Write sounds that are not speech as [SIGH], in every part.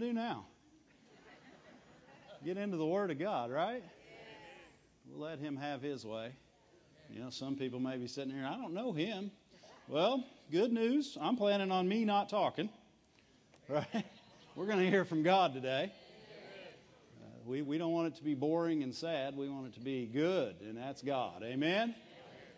to do now? Get into the Word of God, right? We'll let Him have His way. You know, some people may be sitting here, I don't know Him. Well, good news. I'm planning on me not talking, [LAUGHS] right? We're going to hear from God today. Uh, we, we don't want it to be boring and sad. We want it to be good, and that's God. Amen?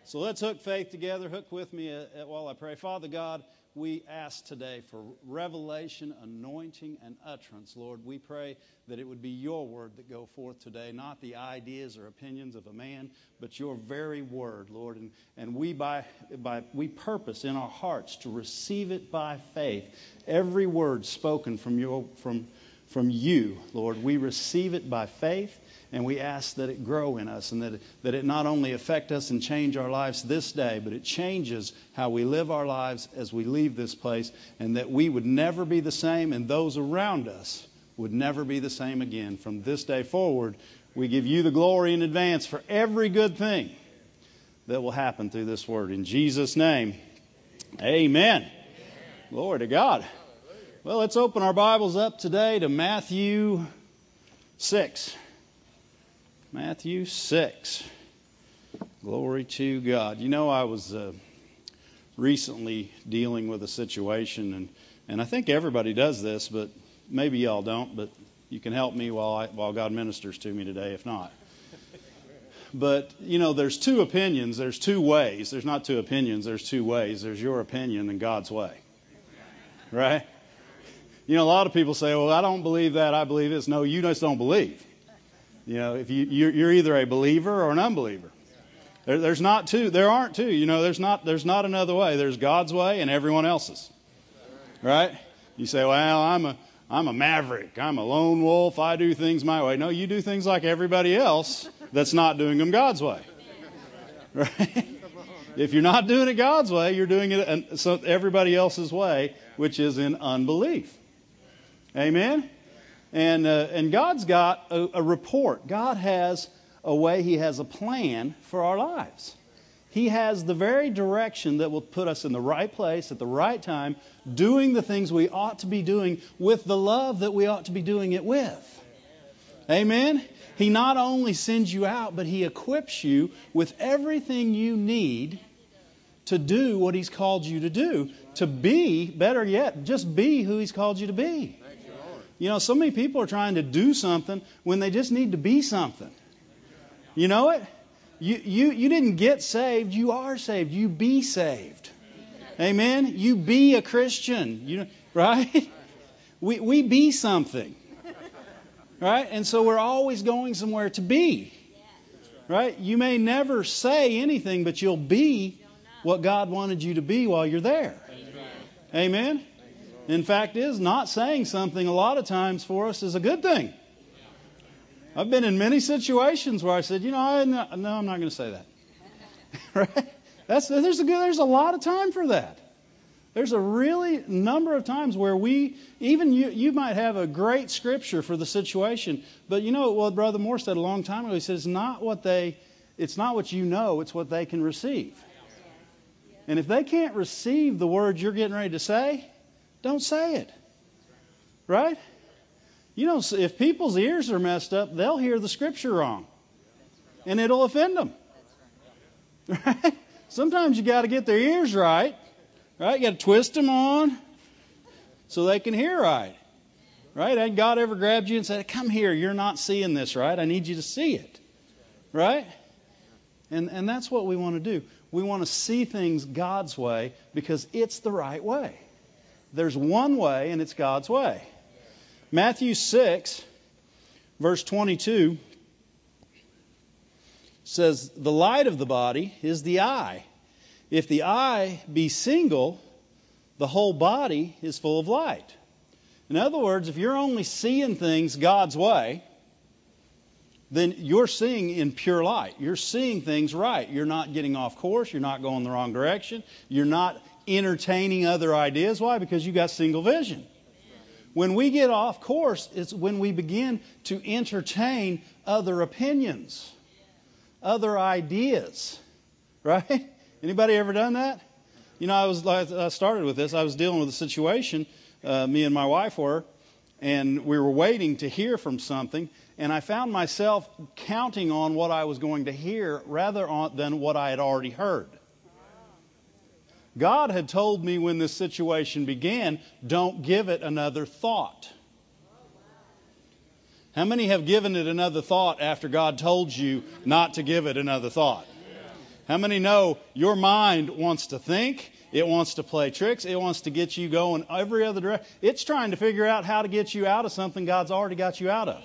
So let's hook faith together. Hook with me uh, uh, while I pray. Father God, we ask today for revelation, anointing, and utterance. Lord, we pray that it would be your word that go forth today, not the ideas or opinions of a man, but your very word, Lord. And, and we by, by we purpose in our hearts to receive it by faith. Every word spoken from your from from you, Lord, we receive it by faith and we ask that it grow in us and that it, that it not only affect us and change our lives this day, but it changes how we live our lives as we leave this place, and that we would never be the same and those around us would never be the same again. From this day forward, we give you the glory in advance for every good thing that will happen through this word. In Jesus' name, amen. amen. Glory to God. Well, let's open our Bibles up today to Matthew 6. Matthew 6. Glory to God. You know, I was uh, recently dealing with a situation, and, and I think everybody does this, but maybe y'all don't, but you can help me while, I, while God ministers to me today, if not. But, you know, there's two opinions, there's two ways. There's not two opinions, there's two ways. There's your opinion and God's way. Right? You know, a lot of people say, well, I don't believe that, I believe this. No, you just don't believe. You know, if you you're, either a believer or an unbeliever. There, there's not two. There aren't two. You know, there's not there's not another way. There's God's way and everyone else's. Right? You say, well, I'm a I'm a maverick. I'm a lone wolf. I do things my way. No, you do things like everybody else that's not doing them God's way. [LAUGHS] Right? If you're not doing it God's way, you're doing it everybody else's way, which is in unbelief. Amen. And, uh, and God's got a, a report. God has a way, He has a plan for our lives. He has the very direction that will put us in the right place at the right time, doing the things we ought to be doing with the love that we ought to be doing it with. Amen? He not only sends you out, but He equips you with everything you need to do what He's called you to do. To be, better yet, just be who He's called you to be. You know, so many people are trying to do something when they just need to be something. You know it? You, you, you didn't get saved, you are saved. You be saved. Amen? You be a Christian. You, [LAUGHS] right? We, we be something. Right? And so we're always going somewhere to be. Right? You may never say anything, but you'll be what God wanted you to be while you're there. Amen? In fact, is not saying something a lot of times for us is a good thing. I've been in many situations where I said, you know, I, no, I'm not going to say that. [LAUGHS] right? That's there's a good, there's a lot of time for that. There's a really number of times where we even you you might have a great scripture for the situation, but you know what Brother Moore said a long time ago. He says, not what they, it's not what you know, it's what they can receive. And if they can't receive the words you're getting ready to say, don't say it. Right? You know, if people's ears are messed up, they'll hear the scripture wrong. And it'll offend them. [LAUGHS] Right? Sometimes you got to get their ears right. Right? You got to twist them on so they can hear right. Right? Had God ever grabbed you and said, Come here, you're not seeing this right. I need you to see it. Right? And, and that's what we want to do. We want to see things God's way because it's the right way. There's one way, and it's God's way. Matthew 6, verse 22 says, The light of the body is the eye. If the eye be single, the whole body is full of light. In other words, if you're only seeing things God's way, then you're seeing in pure light. You're seeing things right. You're not getting off course. You're not going the wrong direction. You're not entertaining other ideas. Why? Because you got single vision. When we get off course, it's when we begin to entertain other opinions, other ideas. [LAUGHS] Right? Anybody ever done that? You know, I was I started with this. I was dealing with a situation. Uh, me and my wife were, and we were waiting to hear from something, and I found myself counting on what I was going to hear rather on, than what I had already heard. God had told me when this situation began, don't give it another thought. How many have given it another thought after God told you not to give it another thought? How many know your mind wants to think? It wants to play tricks. It wants to get you going every other direction. It's trying to figure out how to get you out of something God's already got you out of.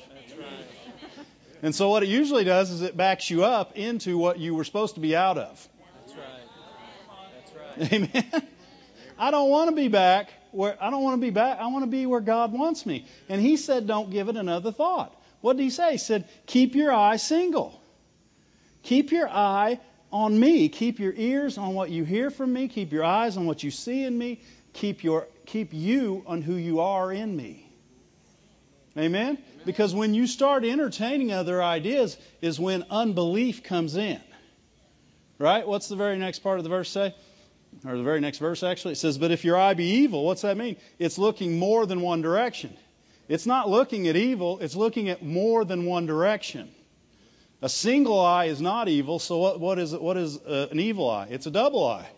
And so what it usually does is it backs you up into what you were supposed to be out of. [LAUGHS] Amen. I don't want to be back where I don't want to be back. I want to be where God wants me. And he said, don't give it another thought. What did he say? He said, keep your eye single. Keep your eye on me. Keep your ears on what you hear from me. Keep your eyes on what you see in me. Keep your keep you on who you are in me. Amen? Amen? Because when you start entertaining other ideas is when unbelief comes in. Right? What's the very next part of the verse say? Or the very next verse actually, it says, But if your eye be evil, what's that mean? It's looking more than one direction. It's not looking at evil, it's looking at more than one direction. A single eye is not evil, so what, what is, what is uh, an evil eye? It's a double eye.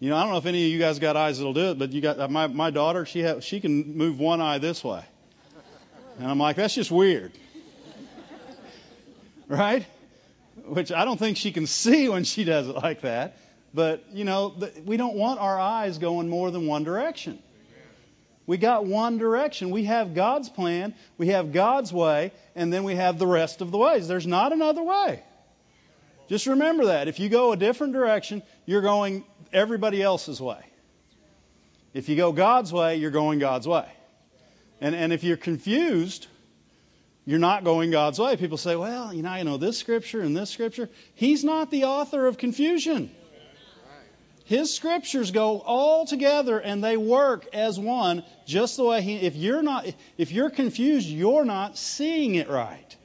You know, I don't know if any of you guys got eyes that'll do it, but you got uh, my my daughter. She have, she can move one eye this way, and I'm like, that's just weird, [LAUGHS] right? Which I don't think she can see when she does it like that. But, you know, we don't want our eyes going more than one direction. We got one direction. We have God's plan, we have God's way, and then we have the rest of the ways. There's not another way. Just remember that. If you go a different direction, you're going everybody else's way. If you go God's way, you're going God's way. And, and if you're confused, you're not going God's way. People say, well, you know, I know this scripture and this scripture. He's not the author of confusion. His scriptures go all together and they work as one, just the way he. If you're not, if you're confused, you're not seeing it right.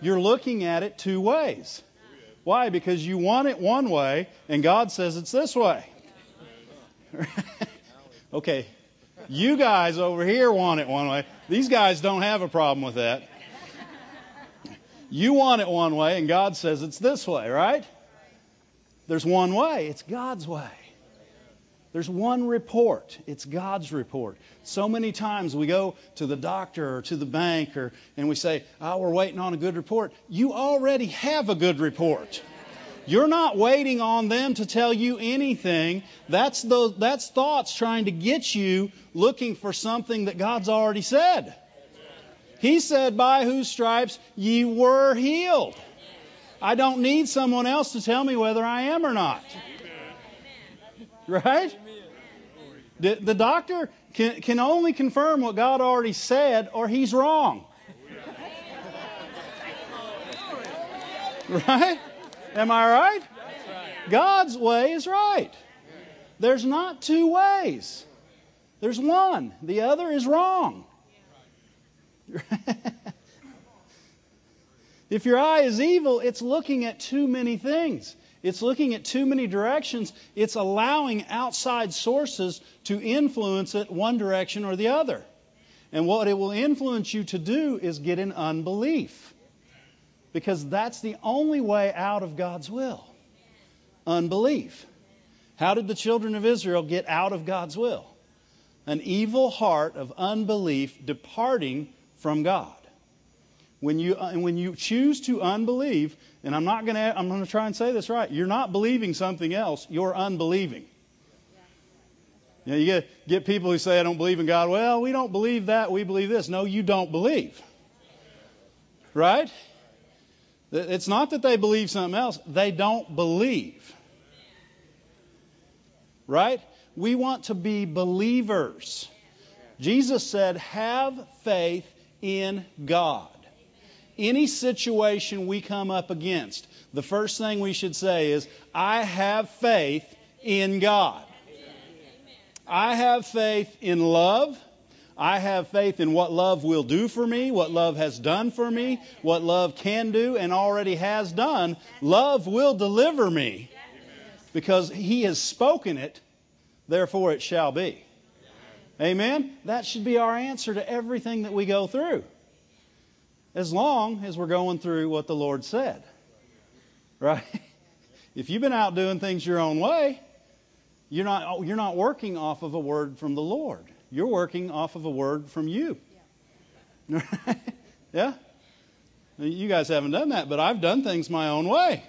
You're looking at it two ways. Why? Because you want it one way, and God says it's this way. [LAUGHS] okay, you guys over here want it one way. These guys don't have a problem with that. You want it one way, and God says it's this way, right? There's one way, it's God's way. There's one report. It's God's report. So many times we go to the doctor or to the bank or, and we say, oh, we're waiting on a good report. You already have a good report. You're not waiting on them to tell you anything. That's, those, that's thoughts trying to get you looking for something that God's already said. He said, By whose stripes ye were healed. I don't need someone else to tell me whether I am or not. Right? The, the doctor can, can only confirm what God already said, or he's wrong. Right? Am I right? God's way is right. There's not two ways. There's one. The other is wrong. [LAUGHS] If your eye is evil, it's looking at too many things. It's looking at too many directions. It's allowing outside sources to influence it one direction or the other. And what it will influence you to do is get in unbelief. Because that's the only way out of God's will unbelief. How did the children of Israel get out of God's will? An evil heart of unbelief departing from God. When you, uh, when you choose to unbelieve, and I'm not going to, I'm going to try and say this right, you're not believing something else, you're unbelieving. You, know, you get, get people who say, I don't believe in God. Well, we don't believe that, we believe this. No, you don't believe. Right? It's not that they believe something else, they don't believe. Right? We want to be believers. Jesus said, Have faith in God any situation we come up against, the first thing we should say is, I have faith in God. I have faith in love. I have faith in what love will do for me, what love has done for me, what love can do and already has done. Love will deliver me because He has spoken it, therefore it shall be. Amen? That should be our answer to everything that we go through. As long as we're going through what the Lord said. Right? [LAUGHS] If you've been out doing things your own way, you're not, you're not working off of a word from the Lord. You're working off of a word from you. [LAUGHS] Yeah? You guys haven't done that, but I've done things my own way.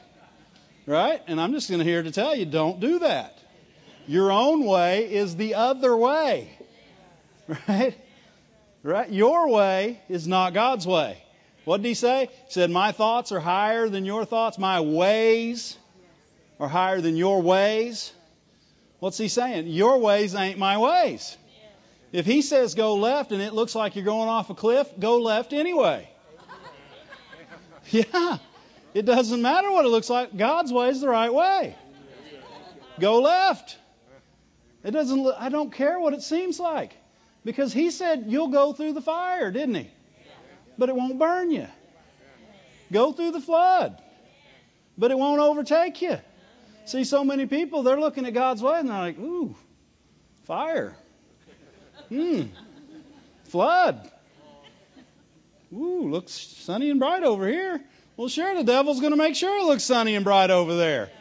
Right? And I'm just going to here to tell you don't do that. Your own way is the other way. [LAUGHS] Right? Right? Your way is not God's way. What did he say? He said, My thoughts are higher than your thoughts. My ways are higher than your ways. What's he saying? Your ways ain't my ways. If he says go left and it looks like you're going off a cliff, go left anyway. [LAUGHS] Yeah. It doesn't matter what it looks like. God's way is the right way. Go left. It doesn't I don't care what it seems like. Because he said you'll go through the fire, didn't he? But it won't burn you. Go through the flood. But it won't overtake you. See, so many people, they're looking at God's way and they're like, ooh, fire. Hmm. Flood. Ooh, looks sunny and bright over here. Well, sure, the devil's going to make sure it looks sunny and bright over there. [LAUGHS]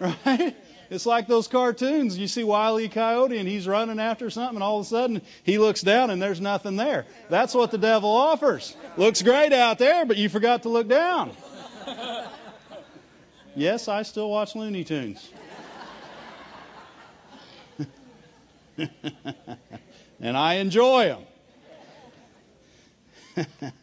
Right? It's like those cartoons. You see Wiley Coyote and he's running after something, and all of a sudden he looks down and there's nothing there. That's what the devil offers. Looks great out there, but you forgot to look down. Yes, I still watch Looney Tunes. [LAUGHS] and I enjoy them. [LAUGHS]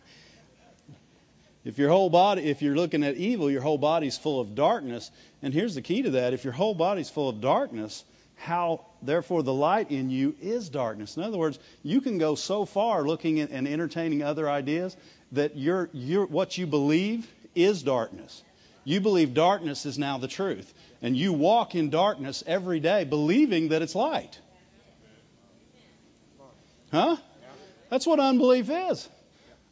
if your whole body, if you're looking at evil, your whole body's full of darkness. And here's the key to that: if your whole body's full of darkness, how therefore the light in you is darkness. In other words, you can go so far looking at and entertaining other ideas that your your what you believe is darkness. You believe darkness is now the truth. And you walk in darkness every day believing that it's light. Huh? That's what unbelief is.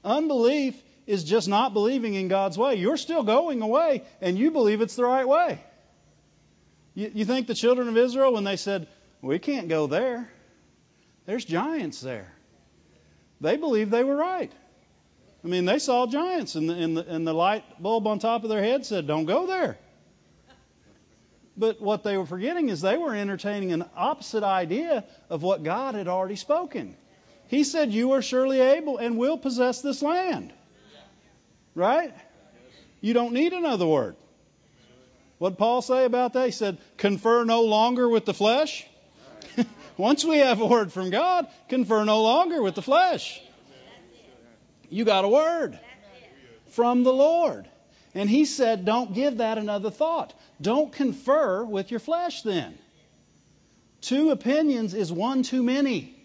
Unbelief is just not believing in God's way. You're still going away, and you believe it's the right way. You, you think the children of Israel, when they said, We can't go there, there's giants there, they believed they were right. I mean, they saw giants, and the, and the, and the light bulb on top of their head said, Don't go there. But what they were forgetting is they were entertaining an opposite idea of what God had already spoken. He said, You are surely able and will possess this land. Right? You don't need another word. What did Paul say about that? He said, Confer no longer with the flesh. [LAUGHS] Once we have a word from God, confer no longer with the flesh. You got a word from the Lord. And he said, don't give that another thought. Don't confer with your flesh then. Two opinions is one too many. [LAUGHS]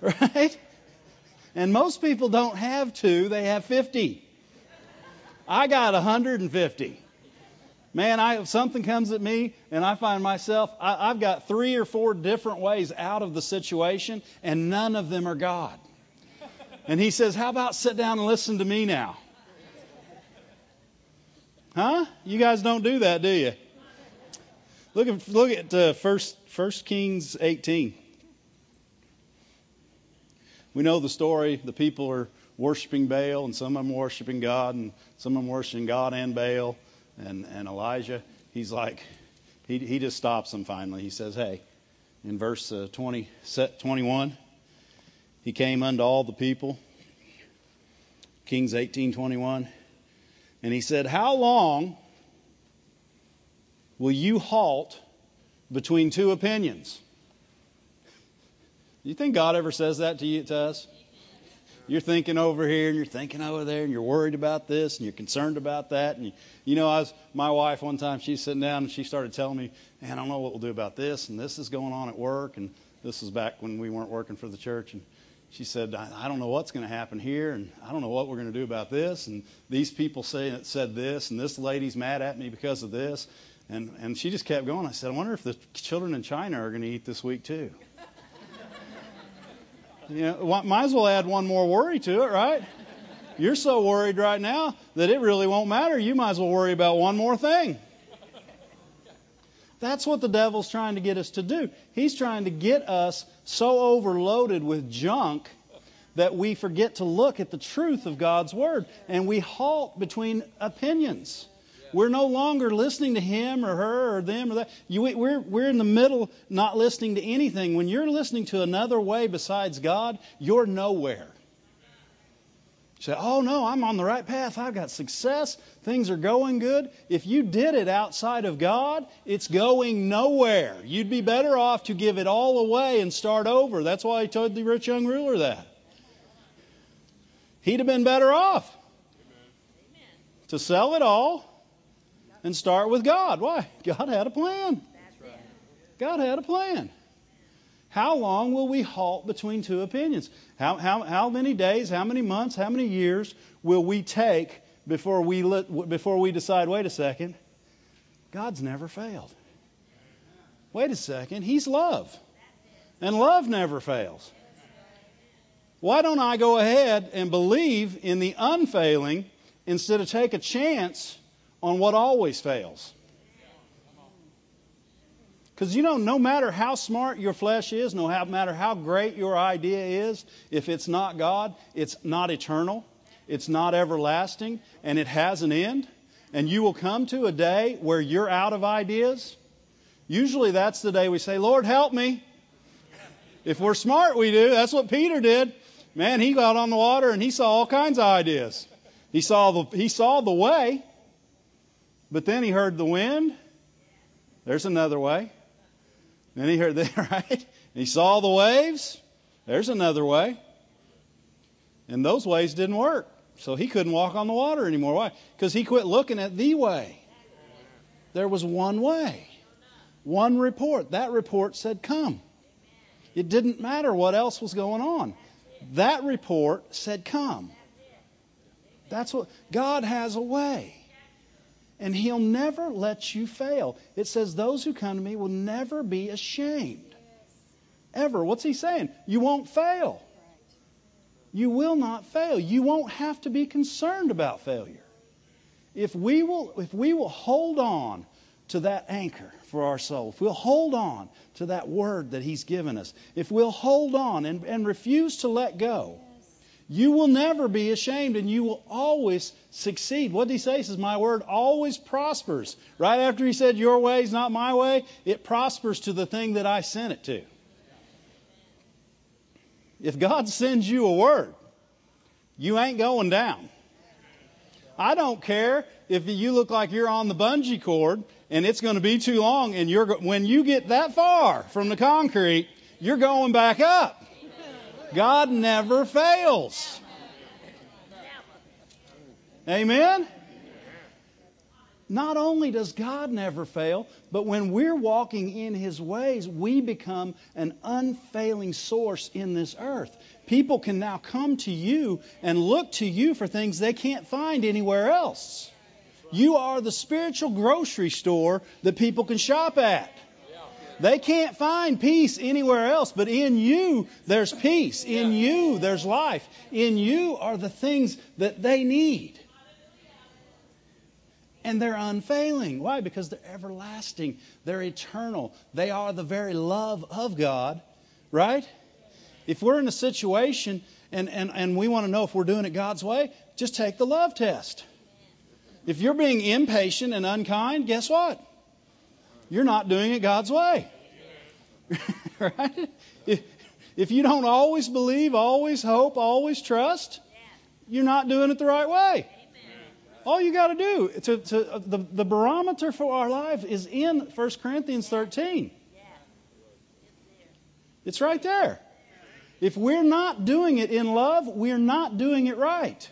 Right? And most people don't have two, they have 50. I got 150. Man, I, if something comes at me and I find myself, I, I've got three or four different ways out of the situation, and none of them are God. And he says, How about sit down and listen to me now? Huh? You guys don't do that, do you? Look at look at uh, first First Kings 18. We know the story. The people are worshiping Baal, and some of them worshiping God, and some of them worshiping God and Baal. And and Elijah, he's like, he he just stops them finally. He says, Hey, in verse uh, 20, 21. He came unto all the people. Kings 18:21. And he said, "How long will you halt between two opinions?" You think God ever says that to you to us? You're thinking over here and you're thinking over there and you're worried about this and you're concerned about that and you, you know I was my wife one time she's sitting down and she started telling me, "Man, I don't know what we'll do about this and this is going on at work and this was back when we weren't working for the church and she said, I, don't know what's going to happen here, and I don't know what we're going to do about this. And these people say said this, and this lady's mad at me because of this. And and she just kept going. I said, I wonder if the children in China are going to eat this week too. You know, might as well add one more worry to it, right? You're so worried right now that it really won't matter. You might as well worry about one more thing. That's what the devil's trying to get us to do. He's trying to get us so overloaded with junk that we forget to look at the truth of God's Word and we halt between opinions. We're no longer listening to him or her or them or that. You, we're, we're in the middle not listening to anything. When you're listening to another way besides God, you're nowhere. You say, oh no, I'm on the right path. I've got success. Things are going good. If you did it outside of God, it's going nowhere. You'd be better off to give it all away and start over. That's why he told the rich young ruler that. He'd have been better off to sell it all and start with God. Why? God had a plan. God had a plan. How long will we halt between two opinions? How, how, how many days, how many months, how many years will we take before we, let, before we decide, wait a second, God's never failed? Wait a second, He's love. And love never fails. Why don't I go ahead and believe in the unfailing instead of take a chance on what always fails? Because you know, no matter how smart your flesh is, no matter how great your idea is, if it's not God, it's not eternal, it's not everlasting, and it has an end. And you will come to a day where you're out of ideas. Usually that's the day we say, Lord, help me. If we're smart, we do. That's what Peter did. Man, he got on the water and he saw all kinds of ideas. He saw the, he saw the way, but then he heard the wind. There's another way. Then he heard [LAUGHS] that, right? He saw the waves. There's another way. And those ways didn't work. So he couldn't walk on the water anymore. Why? Because he quit looking at the way. There was one way, one report. That report said, Come. It didn't matter what else was going on. That report said, Come. That's what God has a way and he'll never let you fail. It says, Those who come to me will never be ashamed. Ever. What's he saying? You won't fail. You will not fail. You won't have to be concerned about failure. If we will, if we will hold on to that anchor for our soul, if we'll hold on to that word that he's given us, if we'll hold on and, and refuse to let go, you will never be ashamed and you will always succeed. What did he say? He says, My word always prospers. Right after he said, Your way is not my way, it prospers to the thing that I sent it to. If God sends you a word, you ain't going down. I don't care if you look like you're on the bungee cord and it's going to be too long and you're when you get that far from the concrete, you're going back up. God never fails. Amen? Not only does God never fail, but when we're walking in His ways, we become an unfailing source in this earth. People can now come to you and look to you for things they can't find anywhere else. You are the spiritual grocery store that people can shop at. They can't find peace anywhere else, but in you there's peace. In you there's life. In you are the things that they need. And they're unfailing. Why? Because they're everlasting. They're eternal. They are the very love of God, right? If we're in a situation and, and, and we want to know if we're doing it God's way, just take the love test. If you're being impatient and unkind, guess what? You're not doing it God's way. [LAUGHS] right? If, if you don't always believe, always hope, always trust, you're not doing it the right way. All you got to do to, to uh, the, the barometer for our life is in 1 Corinthians 13. It's right there. If we're not doing it in love, we're not doing it right.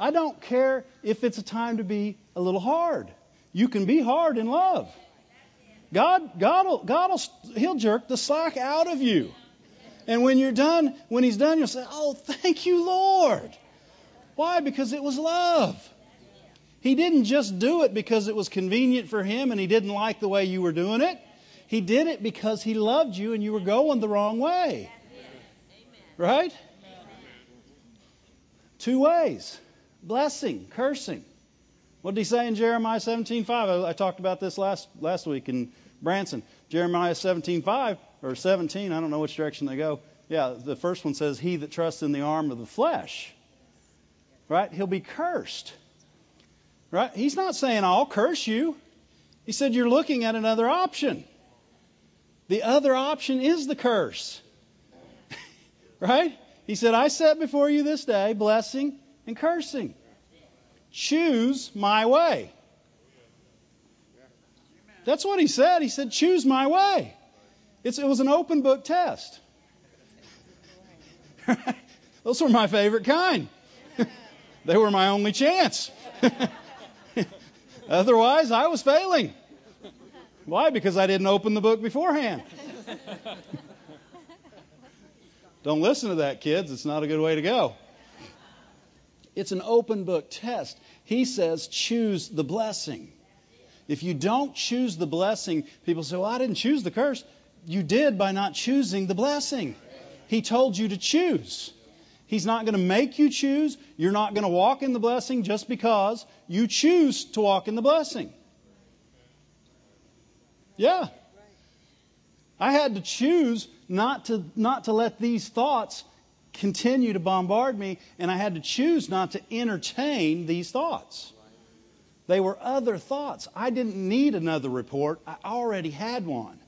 I don't care if it's a time to be a little hard. You can be hard in love. God, God, will, God will, He'll jerk the slack out of you. And when you're done, when He's done, you'll say, "Oh, thank you, Lord." Why? Because it was love. He didn't just do it because it was convenient for Him and He didn't like the way you were doing it. He did it because He loved you and you were going the wrong way. Right? Two ways blessing, cursing. What did he say in Jeremiah 17:5? I, I talked about this last last week in Branson. Jeremiah 17:5 or 17, I don't know which direction they go. Yeah, the first one says, "He that trusts in the arm of the flesh." Right? He'll be cursed. Right? He's not saying I'll curse you. He said you're looking at another option. The other option is the curse. [LAUGHS] right? He said, I set before you this day blessing and cursing. Choose my way. That's what he said. He said, choose my way. It's, it was an open book test. [LAUGHS] Those were my favorite kind. [LAUGHS] they were my only chance. [LAUGHS] Otherwise, I was failing. Why? Because I didn't open the book beforehand. Don't listen to that, kids. It's not a good way to go. It's an open book test. He says, choose the blessing. If you don't choose the blessing, people say, well, I didn't choose the curse. You did by not choosing the blessing. He told you to choose. He's not going to make you choose. You're not going to walk in the blessing just because you choose to walk in the blessing. Yeah. I had to choose not to not to let these thoughts continue to bombard me and I had to choose not to entertain these thoughts. They were other thoughts. I didn't need another report. I already had one.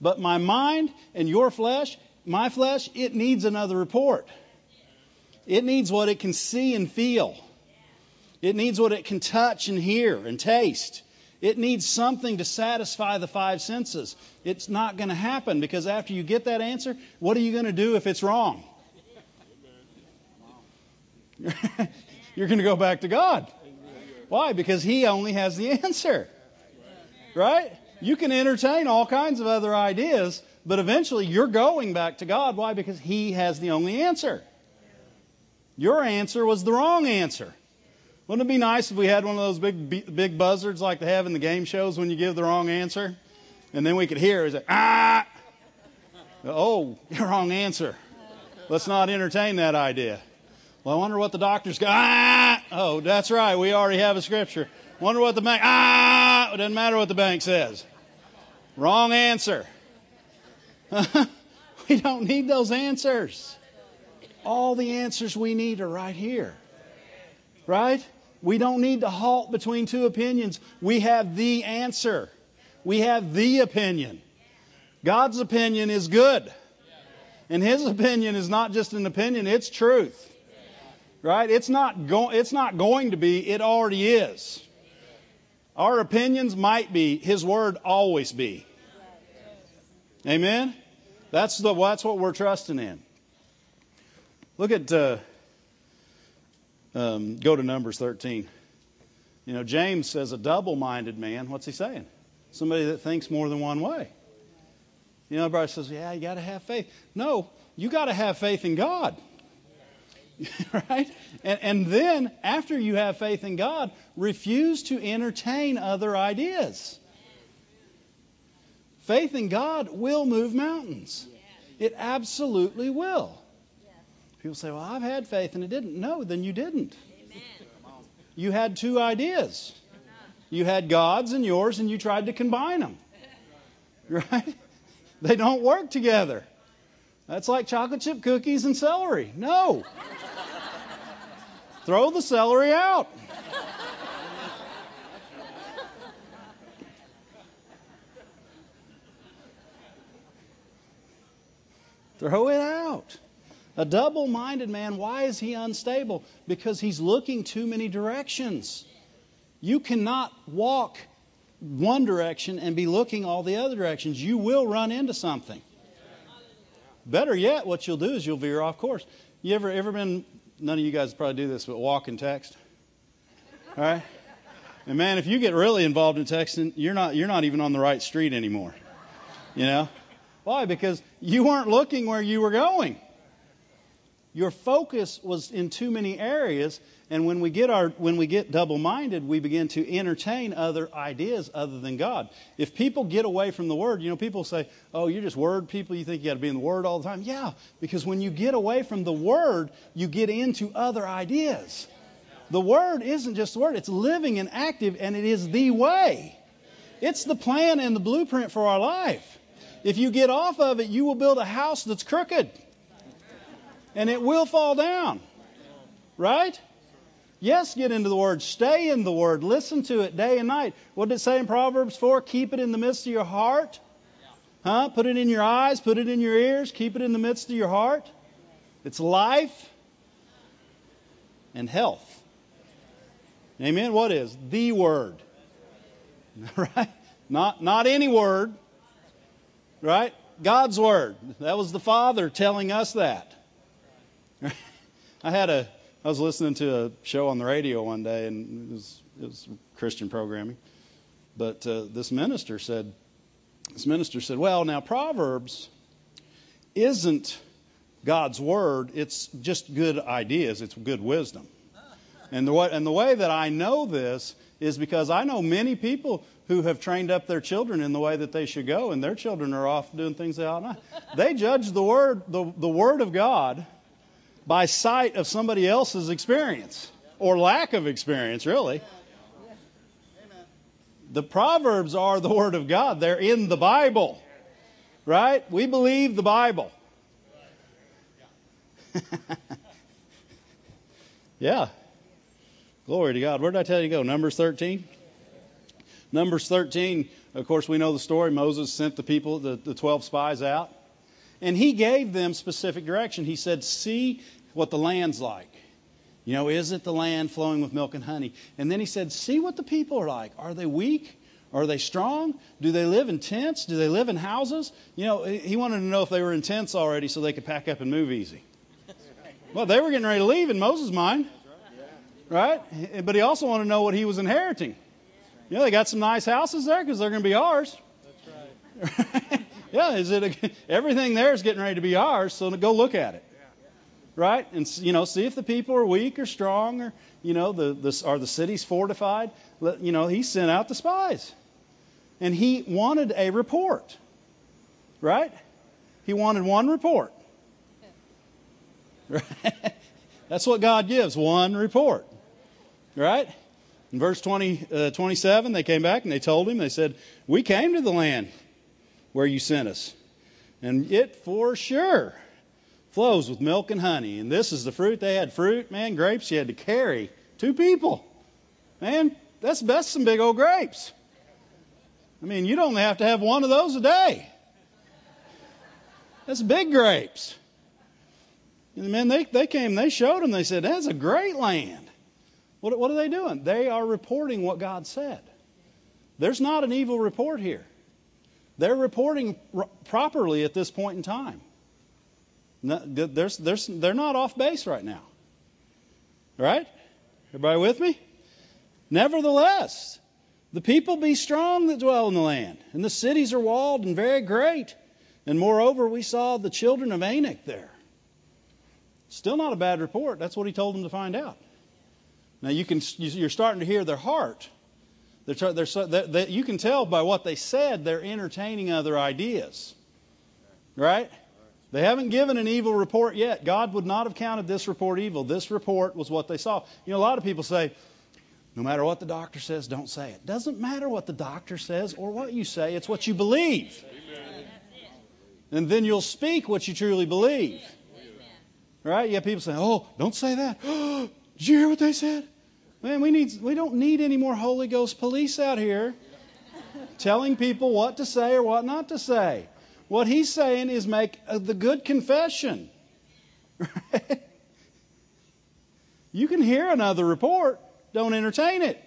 But my mind and your flesh, my flesh, it needs another report. It needs what it can see and feel. It needs what it can touch and hear and taste. It needs something to satisfy the five senses. It's not going to happen because after you get that answer, what are you going to do if it's wrong? [LAUGHS] You're going to go back to God. Why? Because He only has the answer. Right? You can entertain all kinds of other ideas, but eventually you're going back to God. Why? Because He has the only answer. Your answer was the wrong answer. Wouldn't it be nice if we had one of those big big buzzards like they have in the game shows when you give the wrong answer, and then we could hear it like ah, oh, [LAUGHS] wrong answer. Let's not entertain that idea. Well, I wonder what the doctor's got. Ah, oh, that's right. We already have a scripture. Wonder what the bank. Ah, it doesn't matter what the bank says. Wrong answer. [LAUGHS] we don't need those answers. All the answers we need are right here. Right? We don't need to halt between two opinions. We have the answer. We have the opinion. God's opinion is good. And his opinion is not just an opinion, it's truth. Right? It's not go- it's not going to be, it already is. Our opinions might be, his word always be. Amen. That's the that's what we're trusting in. Look at uh, um, go to Numbers 13. You know, James says a double minded man, what's he saying? Somebody that thinks more than one way. You know, everybody says, yeah, you got to have faith. No, you got to have faith in God. [LAUGHS] right? And, and then, after you have faith in God, refuse to entertain other ideas. Faith in God will move mountains. It absolutely will. People say, Well, I've had faith and it didn't. No, then you didn't. You had two ideas. You had God's and yours, and you tried to combine them. [LAUGHS] Right? They don't work together. That's like chocolate chip cookies and celery. No. Throw the celery out. Throw it out. A double minded man, why is he unstable? Because he's looking too many directions. You cannot walk one direction and be looking all the other directions. You will run into something. Better yet, what you'll do is you'll veer off course. You ever ever been none of you guys probably do this, but walk and text? All right? And man, if you get really involved in texting, you're not you're not even on the right street anymore. You know? Why? Because you weren't looking where you were going. Your focus was in too many areas, and when we get our when we get double-minded, we begin to entertain other ideas other than God. If people get away from the Word, you know, people say, "Oh, you're just Word people. You think you got to be in the Word all the time?" Yeah, because when you get away from the Word, you get into other ideas. The Word isn't just the Word, it's living and active, and it is the way. It's the plan and the blueprint for our life. If you get off of it, you will build a house that's crooked. And it will fall down. Right? Yes, get into the Word. Stay in the Word. Listen to it day and night. What did it say in Proverbs 4? Keep it in the midst of your heart. Huh? Put it in your eyes. Put it in your ears. Keep it in the midst of your heart. It's life and health. Amen. What is the Word? [LAUGHS] Right? Not not any word. Right? God's word. That was the Father telling us that. [LAUGHS] I had a I was listening to a show on the radio one day, and it was, it was Christian programming. But uh, this minister said, this minister said, well, now Proverbs isn't God's word; it's just good ideas. It's good wisdom. And the way, and the way that I know this is because I know many people who have trained up their children in the way that they should go, and their children are off doing things they ought not. They judge the word, the, the word of God by sight of somebody else's experience or lack of experience, really. The Proverbs are the Word of God. They're in the Bible, right? We believe the Bible. [LAUGHS] yeah. Glory to God. Where did I tell you to go? Numbers 13? Numbers 13, of course, we know the story. Moses sent the people, the, the 12 spies out. And he gave them specific direction. He said, See what the land's like. You know, is it the land flowing with milk and honey? And then he said, See what the people are like. Are they weak? Are they strong? Do they live in tents? Do they live in houses? You know, he wanted to know if they were in tents already so they could pack up and move easy. Well, they were getting ready to leave in Moses' mind. Right? But he also wanted to know what he was inheriting. You know, they got some nice houses there because they're going to be ours. That's right. [LAUGHS] yeah, is it a, [LAUGHS] everything there is getting ready to be ours? So go look at it, right? And you know, see if the people are weak or strong, or you know, the, the are the cities fortified? Let, you know, he sent out the spies, and he wanted a report, right? He wanted one report. Right? [LAUGHS] That's what God gives, one report, right? In verse 20, uh, 27, they came back and they told him, they said, We came to the land where you sent us. And it for sure flows with milk and honey. And this is the fruit. They had fruit, man, grapes you had to carry. Two people. Man, that's best some big old grapes. I mean, you'd only have to have one of those a day. That's big grapes. And man, they, they came, they showed them, they said, that's a great land. What, what are they doing? They are reporting what God said. There's not an evil report here. They're reporting r- properly at this point in time. No, there's, there's, they're not off base right now. Right? Everybody with me? Nevertheless, the people be strong that dwell in the land, and the cities are walled and very great. And moreover, we saw the children of Anak there. Still not a bad report. That's what he told them to find out. Now you can you're starting to hear their heart. They're, they're, they're, they, you can tell by what they said they're entertaining other ideas. Right? They haven't given an evil report yet. God would not have counted this report evil. This report was what they saw. You know, a lot of people say, no matter what the doctor says, don't say it. Doesn't matter what the doctor says or what you say, it's what you believe. Amen. And then you'll speak what you truly believe. Right? You have people saying, oh, don't say that. [GASPS] Did you hear what they said? Man, we need we don't need any more Holy Ghost police out here telling people what to say or what not to say. What he's saying is make the good confession. [LAUGHS] you can hear another report, don't entertain it.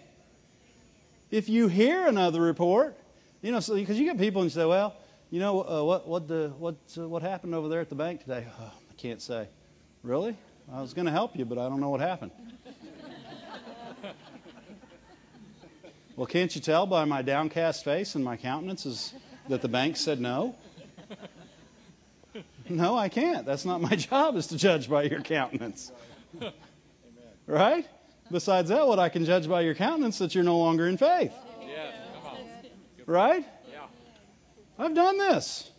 If you hear another report, you know, because so, you get people and you say, well, you know, uh, what what the what uh, what happened over there at the bank today? Oh, [SIGHS] I can't say. Really? I was going to help you, but I don't know what happened. Well, can't you tell by my downcast face and my countenance is that the bank said no? No, I can't. That's not my [LAUGHS] job is to judge by your countenance. Right? Besides that, what I can judge by your countenance is that you're no longer in faith. Right? I've done this.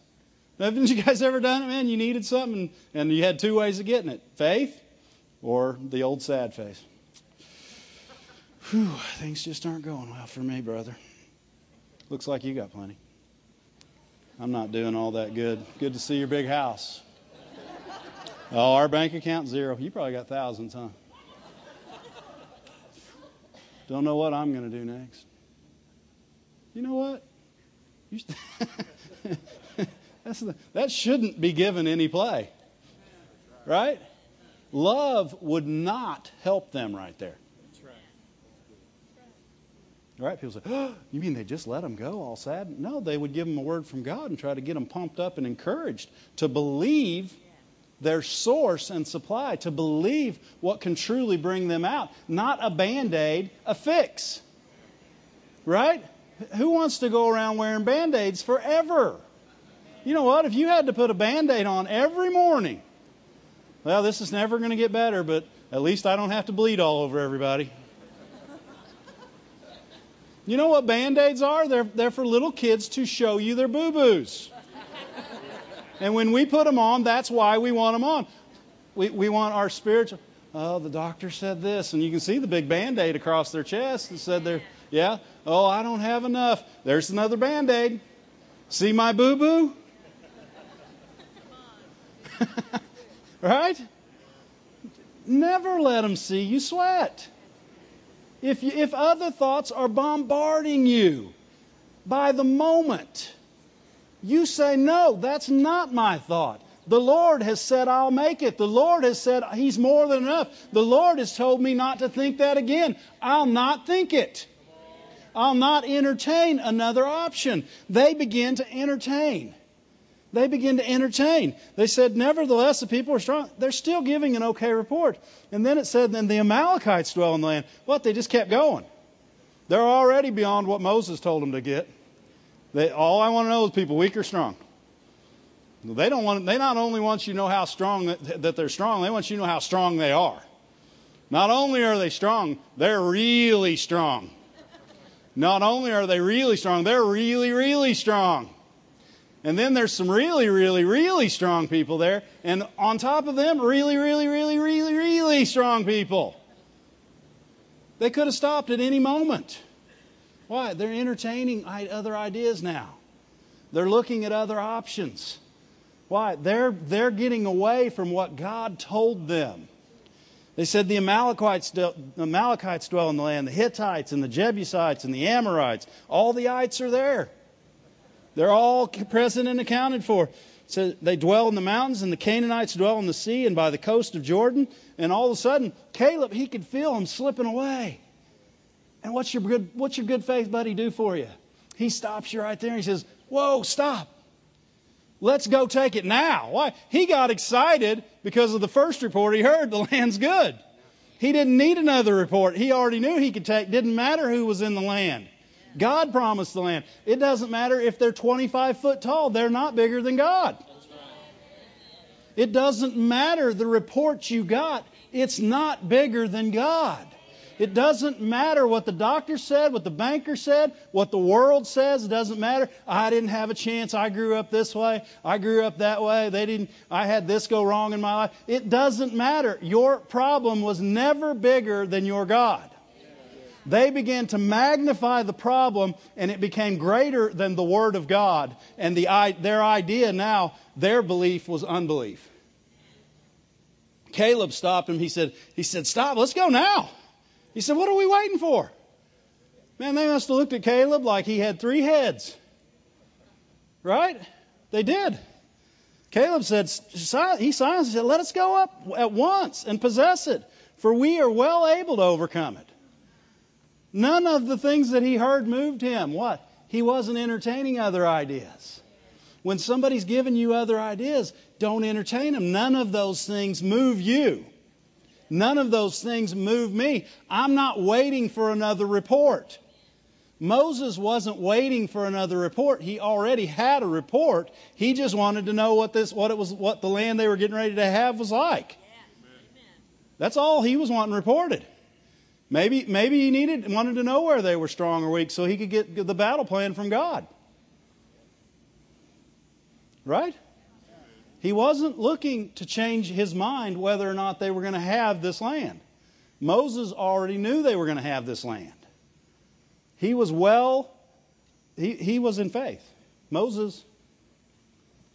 Haven't you guys ever done it, man? You needed something and you had two ways of getting it faith or the old sad face. Whew, things just aren't going well for me, brother. Looks like you got plenty. I'm not doing all that good. Good to see your big house. Oh, our bank account zero. You probably got thousands, huh? Don't know what I'm going to do next. You know what? You [LAUGHS] the, that shouldn't be given any play. Right? Love would not help them right there. Right? People say, oh, you mean they just let them go all sad? No, they would give them a word from God and try to get them pumped up and encouraged to believe their source and supply, to believe what can truly bring them out. Not a band aid, a fix. Right? Who wants to go around wearing band aids forever? You know what? If you had to put a band aid on every morning, well, this is never going to get better, but at least I don't have to bleed all over everybody. You know what band aids are? They're, they're for little kids to show you their boo boos. And when we put them on, that's why we want them on. We, we want our spiritual. Oh, the doctor said this, and you can see the big band aid across their chest and said they're, yeah, oh, I don't have enough. There's another band aid. See my boo boo? [LAUGHS] right? Never let them see you sweat. If, you, if other thoughts are bombarding you by the moment, you say, No, that's not my thought. The Lord has said, I'll make it. The Lord has said, He's more than enough. The Lord has told me not to think that again. I'll not think it. I'll not entertain another option. They begin to entertain. They begin to entertain. They said, Nevertheless, the people are strong. They're still giving an okay report. And then it said, Then the Amalekites dwell in the land. What? They just kept going. They're already beyond what Moses told them to get. They, all I want to know is people weak or strong. They don't want. They not only want you to know how strong that, they're strong. They want you to know how strong they are. Not only are they strong, they're really strong. Not only are they really strong, they're really, really strong. And then there's some really, really, really strong people there. And on top of them, really, really, really, really, really strong people. They could have stopped at any moment. Why? They're entertaining other ideas now. They're looking at other options. Why? They're, they're getting away from what God told them. They said the Amalekites, the Amalekites dwell in the land, the Hittites and the Jebusites and the Amorites. All the ites are there. They're all present and accounted for. So they dwell in the mountains, and the Canaanites dwell in the sea and by the coast of Jordan. And all of a sudden, Caleb, he could feel them slipping away. And what's your good, what's your good faith buddy do for you? He stops you right there and he says, Whoa, stop. Let's go take it now. Why? He got excited because of the first report he heard the [LAUGHS] land's good. He didn't need another report. He already knew he could take. Didn't matter who was in the land. God promised the land. It doesn't matter if they're 25 foot tall. They're not bigger than God. It doesn't matter the report you got. It's not bigger than God. It doesn't matter what the doctor said, what the banker said, what the world says. It doesn't matter. I didn't have a chance. I grew up this way. I grew up that way. They didn't. I had this go wrong in my life. It doesn't matter. Your problem was never bigger than your God. They began to magnify the problem, and it became greater than the Word of God. And the, their idea now, their belief was unbelief. Caleb stopped him. He said, he said, Stop, let's go now. He said, What are we waiting for? Man, they must have looked at Caleb like he had three heads. Right? They did. Caleb said, he silenced, he said, Let us go up at once and possess it, for we are well able to overcome it. None of the things that he heard moved him. What? He wasn't entertaining other ideas. When somebody's giving you other ideas, don't entertain them. None of those things move you. None of those things move me. I'm not waiting for another report. Moses wasn't waiting for another report. He already had a report. He just wanted to know what this what it was what the land they were getting ready to have was like. That's all he was wanting reported. Maybe maybe he needed wanted to know where they were strong or weak so he could get the battle plan from God. Right? He wasn't looking to change his mind whether or not they were going to have this land. Moses already knew they were going to have this land. He was well, he, he was in faith. Moses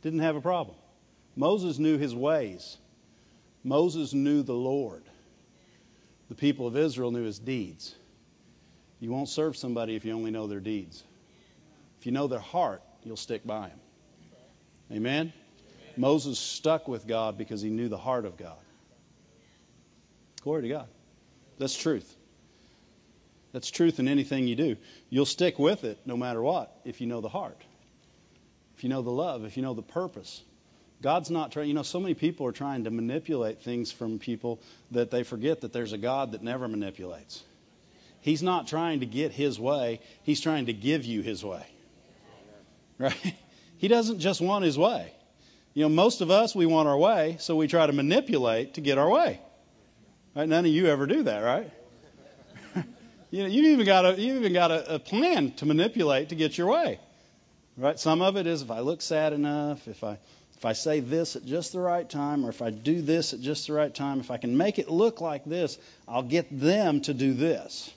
didn't have a problem. Moses knew his ways. Moses knew the Lord. The people of Israel knew his deeds. You won't serve somebody if you only know their deeds. If you know their heart, you'll stick by them. Amen? Moses stuck with God because he knew the heart of God. Glory to God. That's truth. That's truth in anything you do. You'll stick with it no matter what if you know the heart, if you know the love, if you know the purpose. God's not trying, you know, so many people are trying to manipulate things from people that they forget that there's a God that never manipulates. He's not trying to get his way, he's trying to give you his way. Right? [LAUGHS] He doesn't just want his way. You know, most of us, we want our way, so we try to manipulate to get our way. Right? None of you ever do that, right? [LAUGHS] you know, you've even got a you even got a, a plan to manipulate to get your way. Right? Some of it is if I look sad enough, if I if I say this at just the right time, or if I do this at just the right time, if I can make it look like this, I'll get them to do this.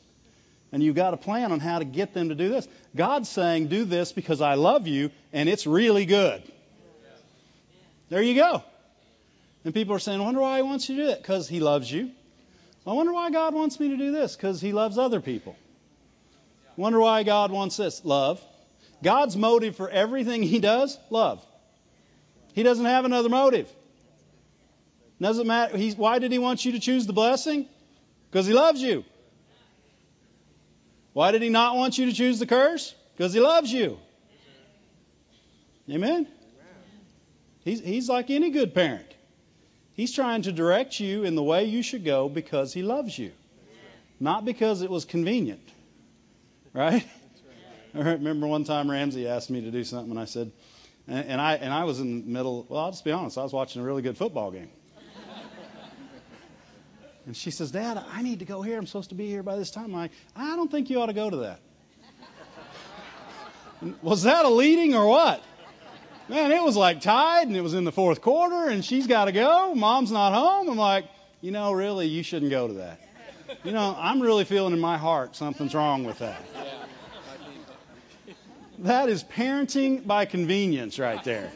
And you've got a plan on how to get them to do this. God's saying, do this because I love you, and it's really good. There you go. And people are saying, I wonder why he wants you to do it. Because he loves you. I wonder why God wants me to do this. Because he loves other people. Wonder why God wants this. Love. God's motive for everything he does, love. He doesn't have another motive. Doesn't matter. Why did he want you to choose the blessing? Because he loves you. Why did he not want you to choose the curse? Because he loves you. Amen? He's, he's like any good parent. He's trying to direct you in the way you should go because he loves you, not because it was convenient. Right? [LAUGHS] I remember one time Ramsey asked me to do something, and I said, and, and I and I was in the middle. Well, I'll just be honest. I was watching a really good football game. And she says, Dad, I need to go here. I'm supposed to be here by this time. I'm like, I don't think you ought to go to that. was that a leading or what? Man, it was like tied and it was in the fourth quarter and she's got to go. Mom's not home. I'm like, you know, really, you shouldn't go to that. You know, I'm really feeling in my heart something's wrong with that. That is parenting by convenience right there.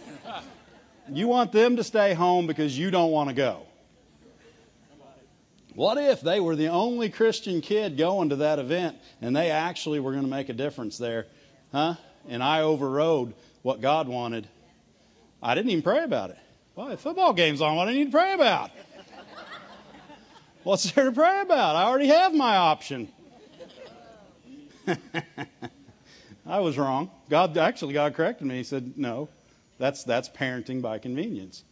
You want them to stay home because you don't want to go. What if they were the only Christian kid going to that event and they actually were going to make a difference there? Huh? And I overrode what God wanted I didn't even pray about it. Why? Football game's on. What do I need to pray about? What's there to pray about? I already have my option. [LAUGHS] I was wrong. God actually God corrected me. He said, "No, that's that's parenting by convenience."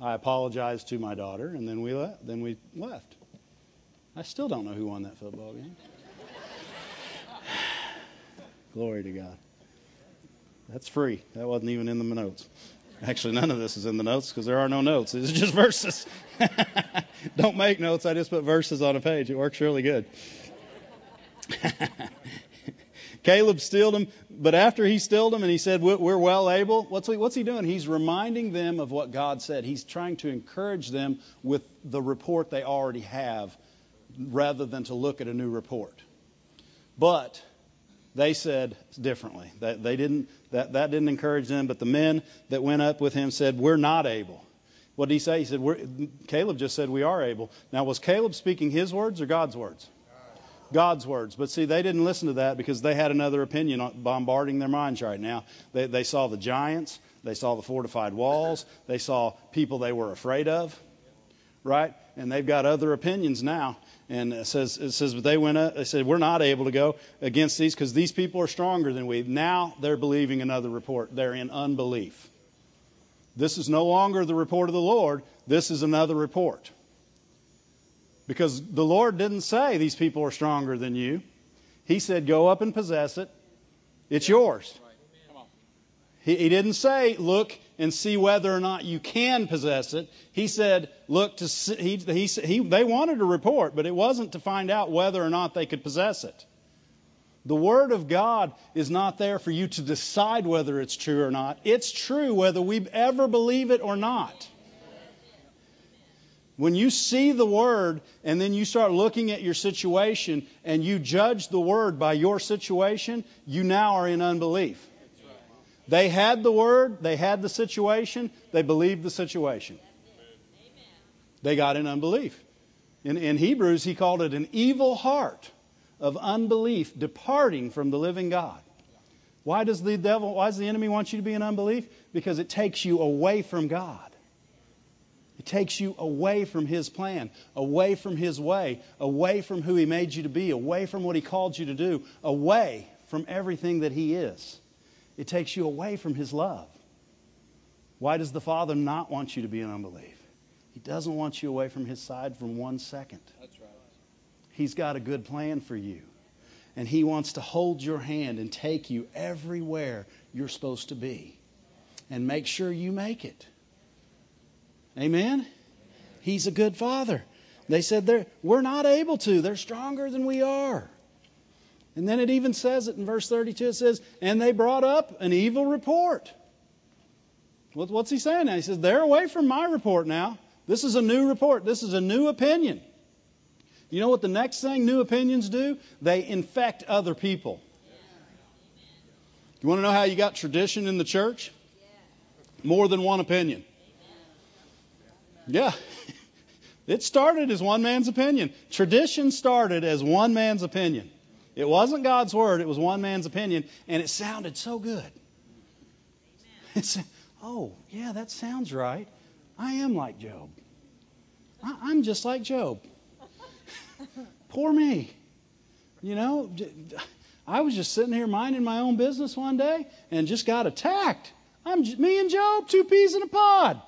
I apologized to my daughter, and then we left. Then we left. I still don't know who won that football game. [SIGHS] Glory to God. That's free. That wasn't even in the notes. Actually, none of this is in the notes because there are no notes. It's just [LAUGHS] verses. [LAUGHS] Don't make notes. I just put verses on a page. It works really good. [LAUGHS] Caleb stilled him, but after he stilled him and he said, We're well able, what's he, what's he doing? He's reminding them of what God said. He's trying to encourage them with the report they already have rather than to look at a new report. But they said differently. That they didn't that, that didn't encourage them, but the men that went up with him said, We're not able. What did he say? He said, Caleb just said we are able. Now was Caleb speaking his words or God's words? God's words. But see, they didn't listen to that because they had another opinion bombarding their minds right now. They, they saw the giants, they saw the fortified walls, they saw people they were afraid of, right? And they've got other opinions now. And it says it says but they went up they said we're not able to go against these because these people are stronger than we. Now they're believing another report. They're in unbelief. This is no longer the report of the lord. This is another report because the lord didn't say these people are stronger than you he said go up and possess it it's yours he, he didn't say look and see whether or not you can possess it. He said, look to see, he, he, he, they wanted a report, but it wasn't to find out whether or not they could possess it. The Word of God is not there for you to decide whether it's true or not. It's true whether we ever believe it or not. When you see the word and then you start looking at your situation and you judge the word by your situation, you now are in unbelief. They had the word, they had the situation, they believed the situation. They got in unbelief. In, in Hebrews, he called it an evil heart of unbelief departing from the living God. Why does the devil, why does the enemy want you to be in unbelief? Because it takes you away from God. Takes you away from His plan, away from His way, away from who He made you to be, away from what He called you to do, away from everything that He is. It takes you away from His love. Why does the Father not want you to be in unbelief? He doesn't want you away from His side for one second. That's right. He's got a good plan for you. And He wants to hold your hand and take you everywhere you're supposed to be. And make sure you make it. Amen? He's a good Father. They said we're not able to. They're stronger than we are. And then it even says it in verse 32. It says, and they brought up an evil report. What's he saying now? He says, they're away from my report now. This is a new report. This is a new opinion. You know what the next thing new opinions do? They infect other people. You want to know how you got tradition in the church? More than one opinion. Yeah. [LAUGHS] It started as one man's opinion. Tradition started as one man's opinion. It wasn't God's word, it was one man's opinion, and it sounded so good. It's, oh, yeah, that sounds right. I am like Job. I, am just like Job. [LAUGHS] Poor me. You know, I was just sitting here minding my own business one day and just got attacked. I'm me and Job, two peas in a pod.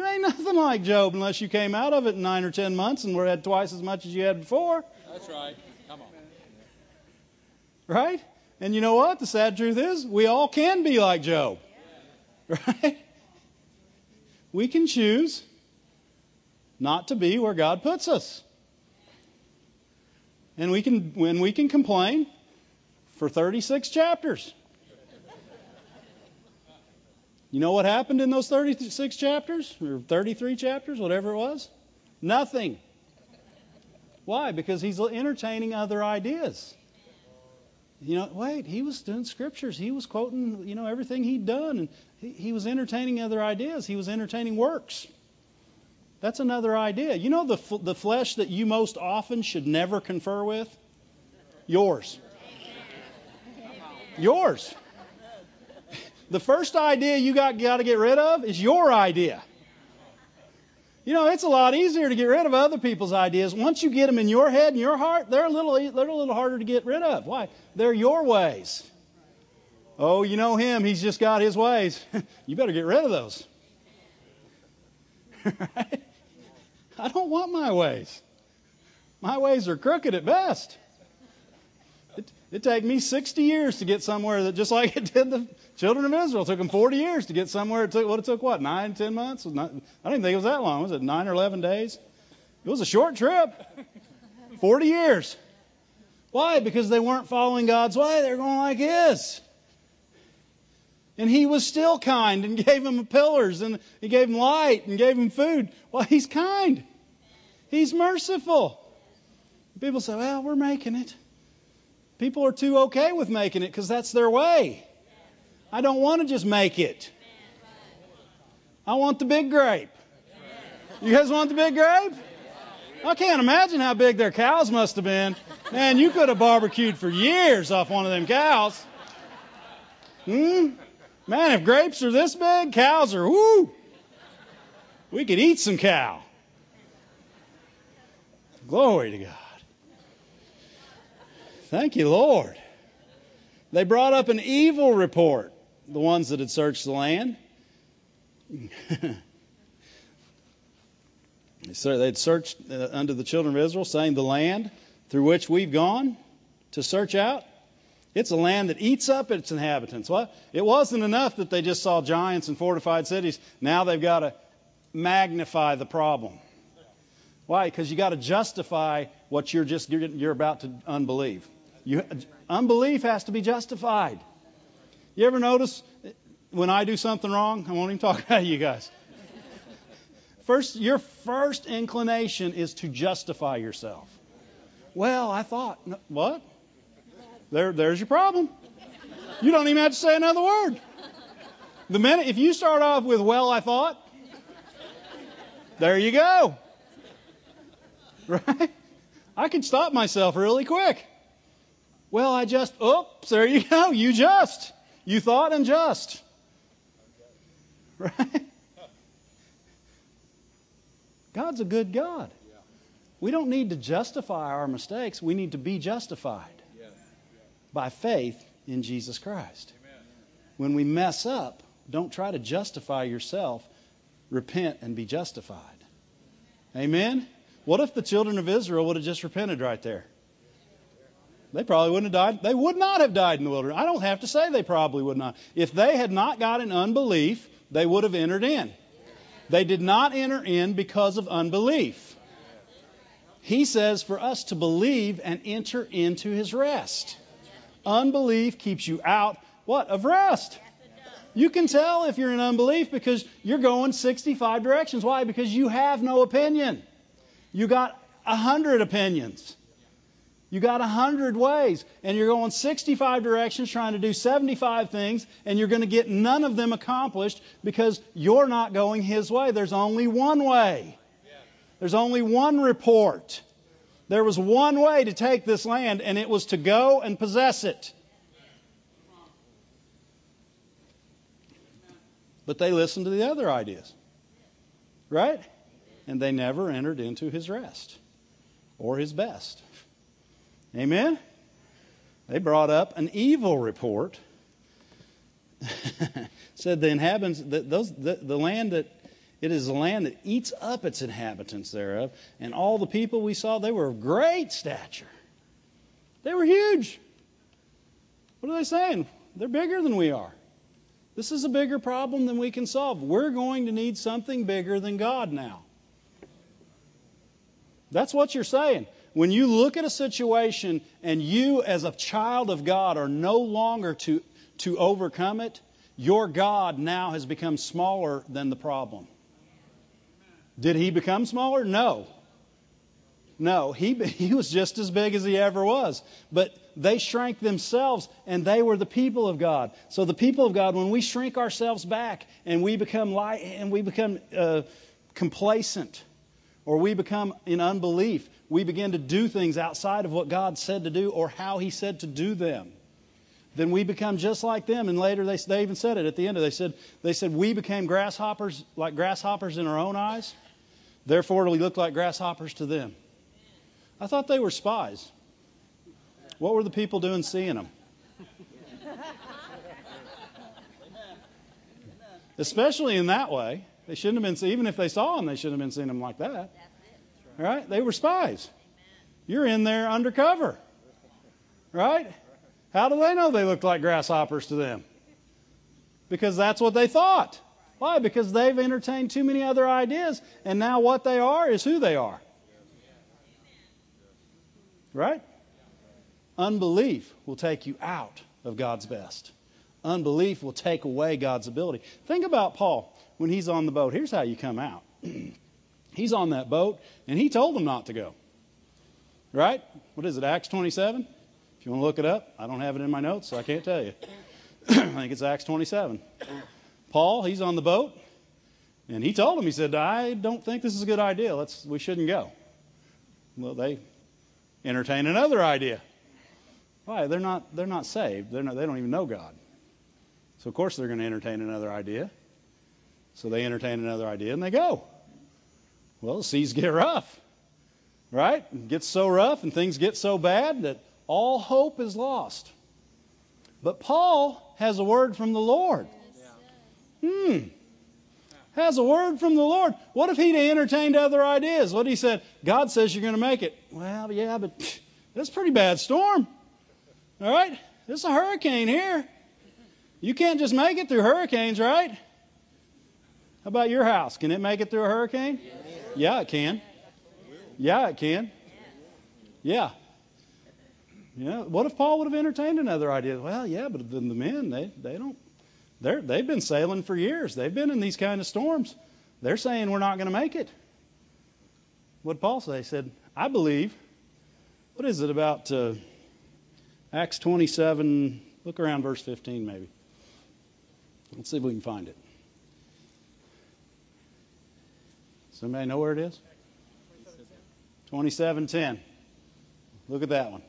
You ain't nothing like Job unless you came out of it in nine or ten months and were had twice as much as you had before. That's right. Come on. Right? And you know what? The sad truth is, we all can be like Job. [LAUGHS] Right? We can choose not to be where God puts us. And we can when we can complain for 36 chapters. You know what happened in those 36 chapters? Or 33 chapters, whatever it was? Nothing. Why? Because he's entertaining other ideas. You know, wait, he was doing scriptures. He was quoting, you know, everything he'd done. And he, he was entertaining other ideas. He was entertaining works. That's another idea. You know the, the flesh that you most often should never confer with? Yours. Yours. The first idea you got, got to get rid of is your idea. You know, it's a lot easier to get rid of other people's ideas. Once you get them in your head and your heart, they're a little, they're a little harder to get rid of. Why? They're your ways. Oh, you know him. He's just got his ways. [LAUGHS] you better get rid of those. [LAUGHS] I don't want my ways. My ways are crooked at best. It, took me 60 years to get somewhere that just like it did the children of Israel. It took them 40 years to get somewhere. It took what it took what nine, ten months? Not, I don't think it was that long. Was it nine or 11 days? It was a short trip. 40 years. Why? Because they weren't following God's way. They were going like this. And he was still kind and [LAUGHS] gave them pillars and he gave them light and gave them food. Well, he's kind. He's merciful. People say, well, we're making it. People are too okay with making it because that's their way. I don't want to just make it. I want the big grape. You guys want the big grape? I can't imagine how big their cows must have been. Man, you could have barbecued for years off one of them cows. Hmm? Man, if grapes are this big, cows are whoo. We could eat some cow. Glory to God. Thank you, Lord. They brought up an evil report, the ones that had searched the land. [LAUGHS] They'd searched uh, under the children of Israel, saying, The land through which we've gone to search out, it's a land that eats up its inhabitants. What? It wasn't enough that they just saw giants and fortified cities. Now they've got to magnify the problem. Why? Because you got to justify what you're just you're, you're about to unbelieve. You, unbelief has to be justified. You ever notice when I do something wrong, I won't even talk [LAUGHS] about you guys. First, your first inclination is to justify yourself. Well, I thought, what? There, there's your problem. You don't even have to say another word. The minute, if you start off with, well, I thought, there you go. [LAUGHS] Right? I can stop myself really quick. Well, I just, oops, there you go. You just. You thought and just. Right? God's a good God. We don't need to justify our mistakes. We need to be justified by faith in Jesus Christ. When we mess up, don't try to justify yourself. Repent and be justified. Amen? What if the children of Israel would have just repented right there? They probably wouldn't have died. They would not have died in the wilderness. I don't have to say they probably would not. If they had not got in unbelief, they would have entered in. They did not enter in because of unbelief. He says for us to believe and enter into his rest. Unbelief keeps you out what? Of rest. You can tell if you're in unbelief because you're going 65 directions. Why? Because you have no opinion. You got a hundred opinions. You got a hundred ways, and you're going 65 directions trying to do 75 things, and you're going to get none of them accomplished because you're not going His way. There's only one way. There's only one report. There was one way to take this land, and it was to go and possess it. But they listened to the other ideas. Right? And they never entered into his rest or his best. Amen? They brought up an evil report. [LAUGHS] said the inhabitants, that those, the, the land that it is a land that eats up its inhabitants thereof, and all the people we saw, they were of great stature. They were huge. What are they saying? They're bigger than we are. This is a bigger problem than we can solve. We're going to need something bigger than God now. That's what you're saying. When you look at a situation and you, as a child of God, are no longer to, to overcome it, your God now has become smaller than the problem. Did he become smaller? No. No, he, [LAUGHS] he was just as big as he ever was. But they shrank themselves, and they were the people of God. So the people of God, when we shrink ourselves back and we become light and we become uh, complacent, or we become in unbelief, we begin to do things outside of what God said to do or how He said to do them. Then we become just like them. And later they, they even said it at the end. Of, they said they said we became grasshoppers like grasshoppers in our own eyes. Therefore we look like grasshoppers to them. I thought they were spies. What were the people doing seeing them? Especially in that way. They shouldn't have been, even if they saw them, they shouldn't have been seeing them like that. Right? They were spies. You're in there undercover. Right? How do they know they looked like grasshoppers to them? Because that's what they thought. Why? Because they've entertained too many other ideas, and now what they are is who they are. Right? Unbelief will take you out of God's best. Unbelief will take away God's ability. Think about Paul when he's on the boat. Here's how you come out. [CLEARS THROAT] he's on that boat, and he told them not to go. Right? What is it, Acts 27? If you want to look it up, I don't have it in my notes, so I can't tell you. [CLEARS THROAT] I think it's Acts 27. Paul, he's on the boat, and he told them, he said, I don't think this is a good idea. Let's, we shouldn't go. Well, they entertain another idea. Why? They're not, they're not saved. They're not, they don't even know God. So, of course, they're going to entertain another idea. So they entertain another idea and they go. Well, seas get rough, right? It gets so rough and things get so bad that all hope is lost. But Paul has a word from the Lord. Hmm. Has a word from the Lord. What if he'd entertained other ideas? What he said, God says you're going to make it. Well, yeah, but that's a pretty bad storm. All right? There's a hurricane here. You can't just make it through hurricanes, right? How about your house? Can it make it through a hurricane? Yeah, it can. Yeah, it can. Yeah. Yeah. What if Paul would have entertained another idea? Well, yeah, but then the men, they, they don't They're, they've been sailing for years. They've been in these kind of storms. They're saying we're not going to make it. What Paul say? He said, I believe. What is it about uh, Acts 27? Look around verse 15, maybe. Let's see if we can find it. Somebody know where it is? 27:10. Look at that one.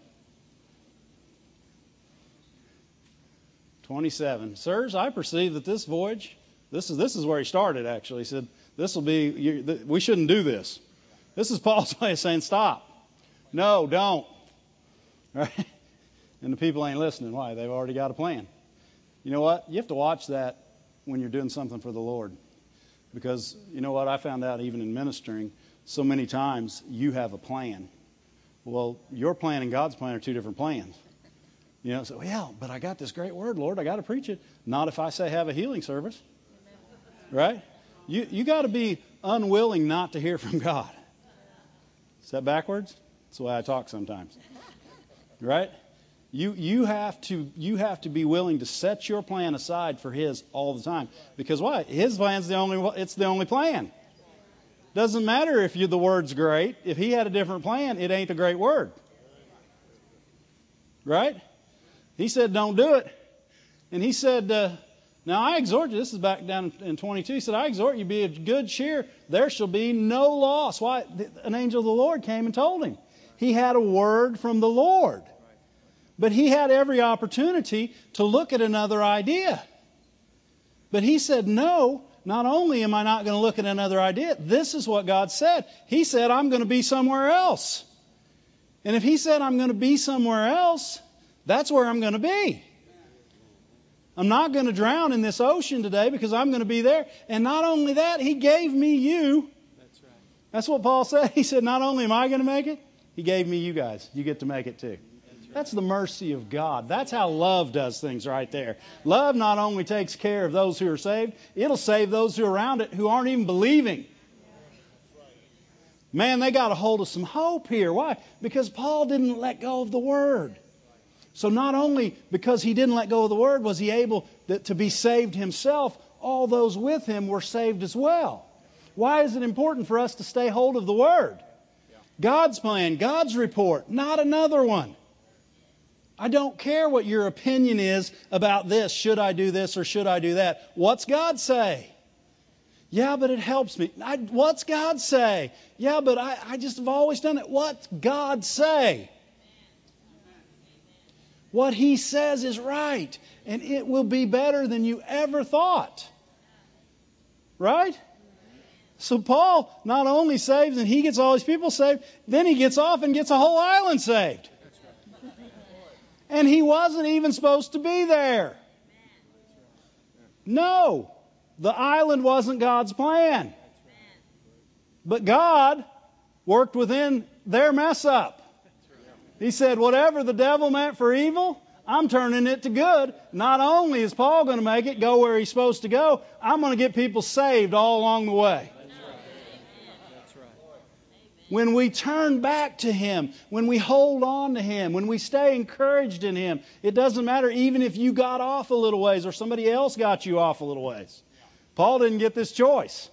27. Sirs, I perceive that this voyage, this is this is where he started actually. He said, "This will be you, th- we shouldn't do this." This is [LAUGHS] Paul's way of saying, "Stop. No, don't." [LAUGHS] Right? And the people ain't listening. Why? They've already got a plan. You know what? You have to watch that when you're doing something for the Lord. Because you know what? I found out even in ministering, so many times you have a plan. Well, your plan and God's plan are two different plans. You know, so yeah, but I got this great word, Lord. I got to preach it. Not if I say have a healing service, right? You you got to be unwilling not to hear from God. Is that backwards? That's the way I talk sometimes, right? You you have to you have to be willing to set your plan aside for His all the time because why? His plan's the only it's the only plan. Doesn't matter if you the word's great. If He had a different plan, it ain't a great word, right? He said, don't do it. And he said, uh, now I exhort you, this is back down in 22, he said, I exhort you, be of good cheer. There shall be no loss. Why? An angel of the Lord came and told him. He had a word from the Lord. But he had every opportunity to look at another idea. But he said, no, not only am I not going to look at another idea, this is what God said. He said, I'm going to be somewhere else. And if he said, I'm going to be somewhere else, that's where I'm going to be. I'm not going to drown in this ocean today because I'm going to be there. And not only that, He gave me you. That's right. That's what Paul said. [LAUGHS] He said, Not only am I going to make it, He gave me you guys. You get to make it too. That's the mercy of God. That's how love does things right there. Love not only takes care of those who are saved, it'll save those who are around it who aren't even believing. Man, they got a hold of some hope here. Why? Because Paul didn't let go of the word. So not only because he didn't let go of the word was he able to be saved himself, all those with him were saved as well. Why is it important for us to stay hold of the word? God's plan, God's report, not another one. I don't care what your opinion is about this. Should I do this or should I do that? What's God say? Yeah, but it helps me. I, what's God say? Yeah, but I, I just have always done it. What's God say? What he says is right, and it will be better than you ever thought. Right? So Paul not only saves and he gets all these people saved, then he gets off and gets a whole island saved. And he wasn't even supposed to be there. No, the island wasn't God's plan. But God worked within their mess up. He said, whatever the devil meant for evil, I'm turning it to good. Not only is Paul going to make it go where he's supposed to go, I'm going to get people saved all along the way. When we turn back to Him, when we hold on to Him, when we stay encouraged in Him, it doesn't matter even if you got off a little ways or somebody else got you off a little ways. Paul didn't get this choice.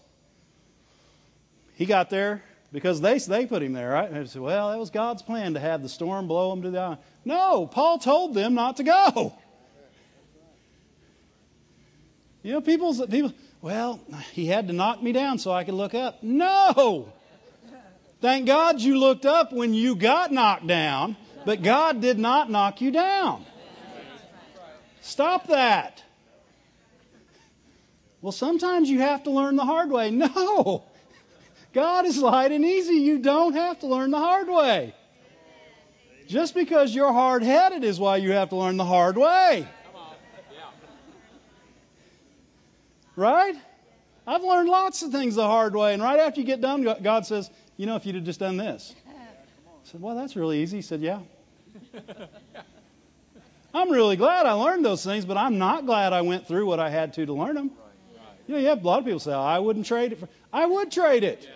He got there because they they put him there, right? And they said, well, that was God's plan to have the storm blow him to the island. No, Paul told them not to go. You know, people, people, well, he had to knock me down so I could look up. No! Thank God you looked up when you got knocked down, but God did not knock you down. Stop that. Well, sometimes you have to learn the hard way. [LAUGHS] No! God is light and easy. You don't have to learn the hard way. Just because you're hard headed is why you have to learn the hard way. Right? I've learned lots of things the hard way, and right after you get done, God says, You know, if you'd have just done this. I said, Well, that's really easy. He said, Yeah. [LAUGHS] I'm really glad I learned those things, but I'm not glad I went through what I had to to learn them. You know, you have a lot of people say, oh, I wouldn't trade it for. I would trade it.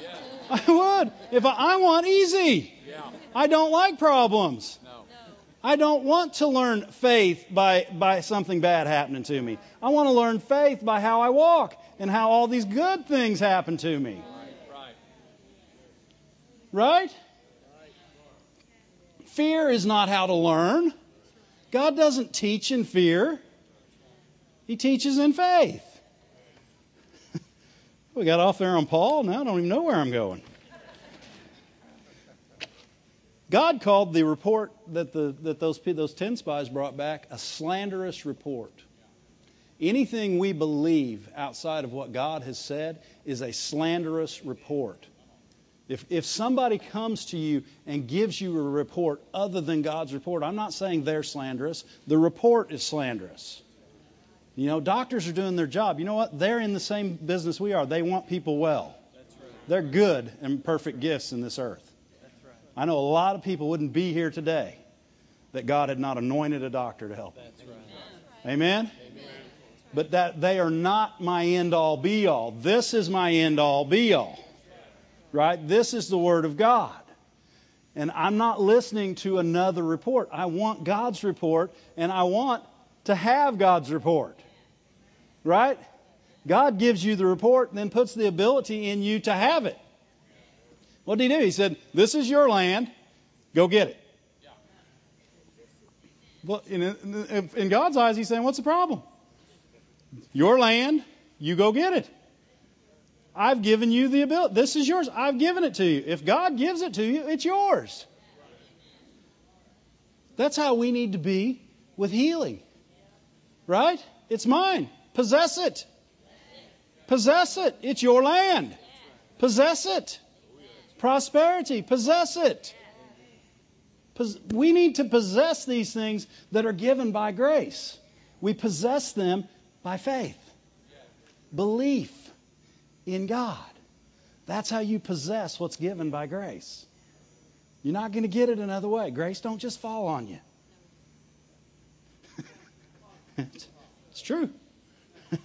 [LAUGHS] I would. If I, I want easy. I don't like problems. I don't want to learn faith by, by something bad happening to me. I want to learn faith by how I walk and how all these good things happen to me. Right? Fear is not how to learn. God doesn't teach in fear, He teaches in faith. [LAUGHS] we got off there on Paul. Now I don't even know where I'm going. God called the report that, the, that those, those 10 spies brought back a slanderous report. Anything we believe outside of what God has said is a slanderous report. If, if somebody comes to you and gives you a report other than God's report, I'm not saying they're slanderous. The report is slanderous. You know, doctors are doing their job. You know what? They're in the same business we are. They want people well. They're good and perfect gifts in this earth. I know a lot of people wouldn't be here today that God had not anointed a doctor to help. Right. Amen? Amen? But that they are not my end all be all. This is my end all be all. Right? This is the Word of God. And I'm not listening to another report. I want God's report, and I want to have God's report. Right? God gives you the report and then puts the ability in you to have it. What did he do? He said, This is your land. Go get it. Well, in, in God's eyes, he's saying, What's the problem? Your land, you go get it. I've given you the ability. This is yours. I've given it to you. If God gives it to you, it's yours. That's how we need to be with healing. Right? It's mine. Possess it. Possess it. It's your land. Possess it. Prosperity. Possess it. We need to possess these things that are given by grace. We possess them by faith, belief in God. That's how you possess what's given by grace. You're not going to get it another way. Grace don't just fall on you. [LAUGHS] it's true. [LAUGHS]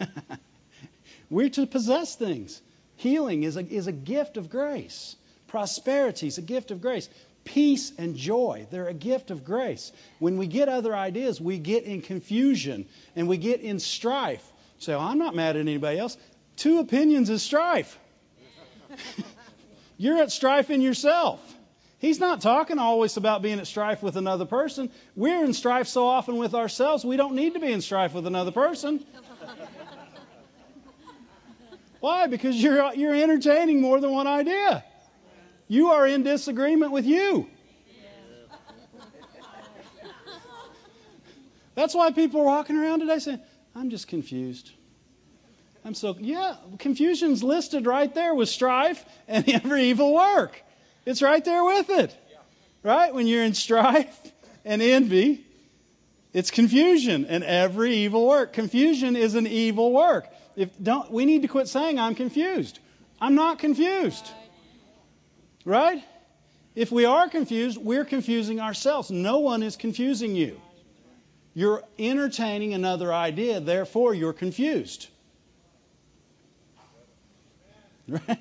We're to possess things. Healing is a, is a gift of grace. Prosperity is a gift of grace. Peace and joy, they're a gift of grace. When we get other ideas, we get in confusion and we get in strife. Say, so, I'm not mad at anybody else. Two opinions is strife. [LAUGHS] You're at strife in yourself. He's not talking always about being at strife with another person. We're in strife so often with ourselves, we don't need to be in strife with another person. [LAUGHS] Why? Because you're, you're entertaining more than one idea. You are in disagreement with you. [LAUGHS] That's why people are walking around today saying, I'm just confused. I'm so, yeah, confusion's listed right there with strife and [LAUGHS] every evil work. It's right there with it. Right? When you're in strife and envy, it's confusion and every evil work. Confusion is an evil work. If don't, we need to quit saying I'm confused. I'm not confused. Right? If we are confused, we're confusing ourselves. No one is confusing you. You're entertaining another idea, therefore you're confused. Right?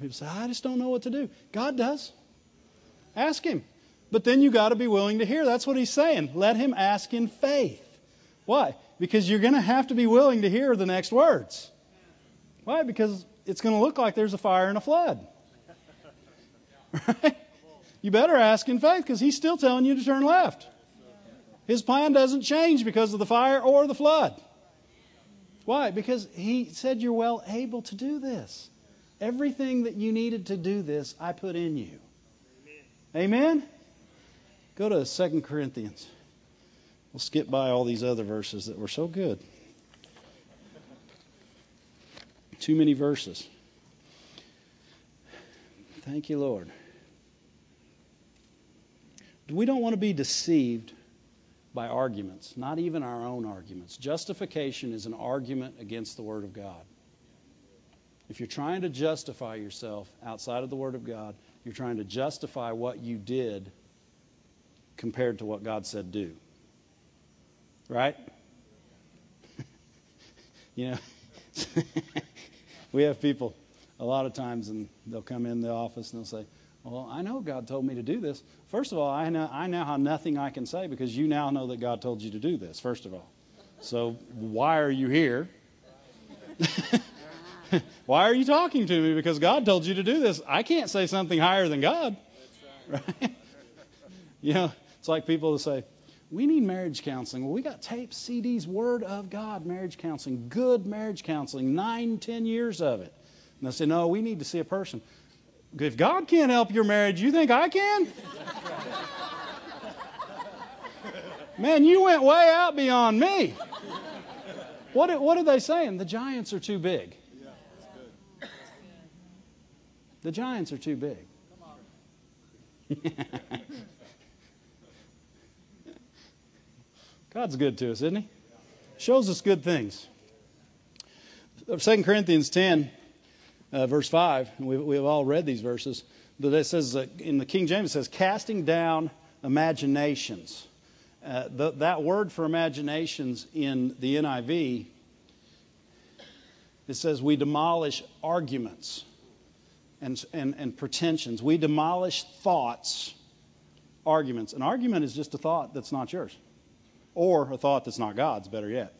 People say, I just don't know what to do. God does. Ask Him. But then you got to be willing to hear. That's what He's saying. Let Him ask in faith. Why? Because you're going to have to be willing to hear the next words. Why? Because it's going to look like there's a fire and a flood. Right? You better ask in faith because he's still telling you to turn left. His plan doesn't change because of the fire or the flood. Why? Because he said you're well able to do this. Everything that you needed to do this, I put in you. Amen? Amen? Go to 2 Corinthians. We'll skip by all these other verses that were so good. Too many verses. Thank you, Lord. We don't want to be deceived by arguments, not even our own arguments. Justification is an argument against the Word of God. If you're trying to justify yourself outside of the Word of God, you're trying to justify what you did compared to what God said do. Right? [LAUGHS] you know, [LAUGHS] we have people a lot of times, and they'll come in the office and they'll say, Well, I know God told me to do this. First of all, I know I now have nothing I can say because you now know that God told you to do this. First of all, so why are you here? [LAUGHS] why are you talking to me? Because God told you to do this. I can't say something higher than God. Right? [LAUGHS] you know, it's like people who say, we need marriage counseling. Well, we got tapes, CDs, Word of God marriage counseling, good marriage counseling, nine, ten years of it. And I say, no, we need to see a person. If God can't help your marriage, you think I can? Man, you went way out beyond me. What, what are they saying? The giants are too big. The giants are too big. [LAUGHS] God's good to us, isn't He? Shows us good things. 2 Corinthians 10, uh, verse 5, we, we've all read these verses, but it says, uh, in the King James, it says, casting down imaginations. Uh, that word for imaginations in the NIV, it says, we demolish arguments and, and, and pretensions. We demolish thoughts, arguments. An argument is just a thought that's not yours, or a thought that's not God's, better yet.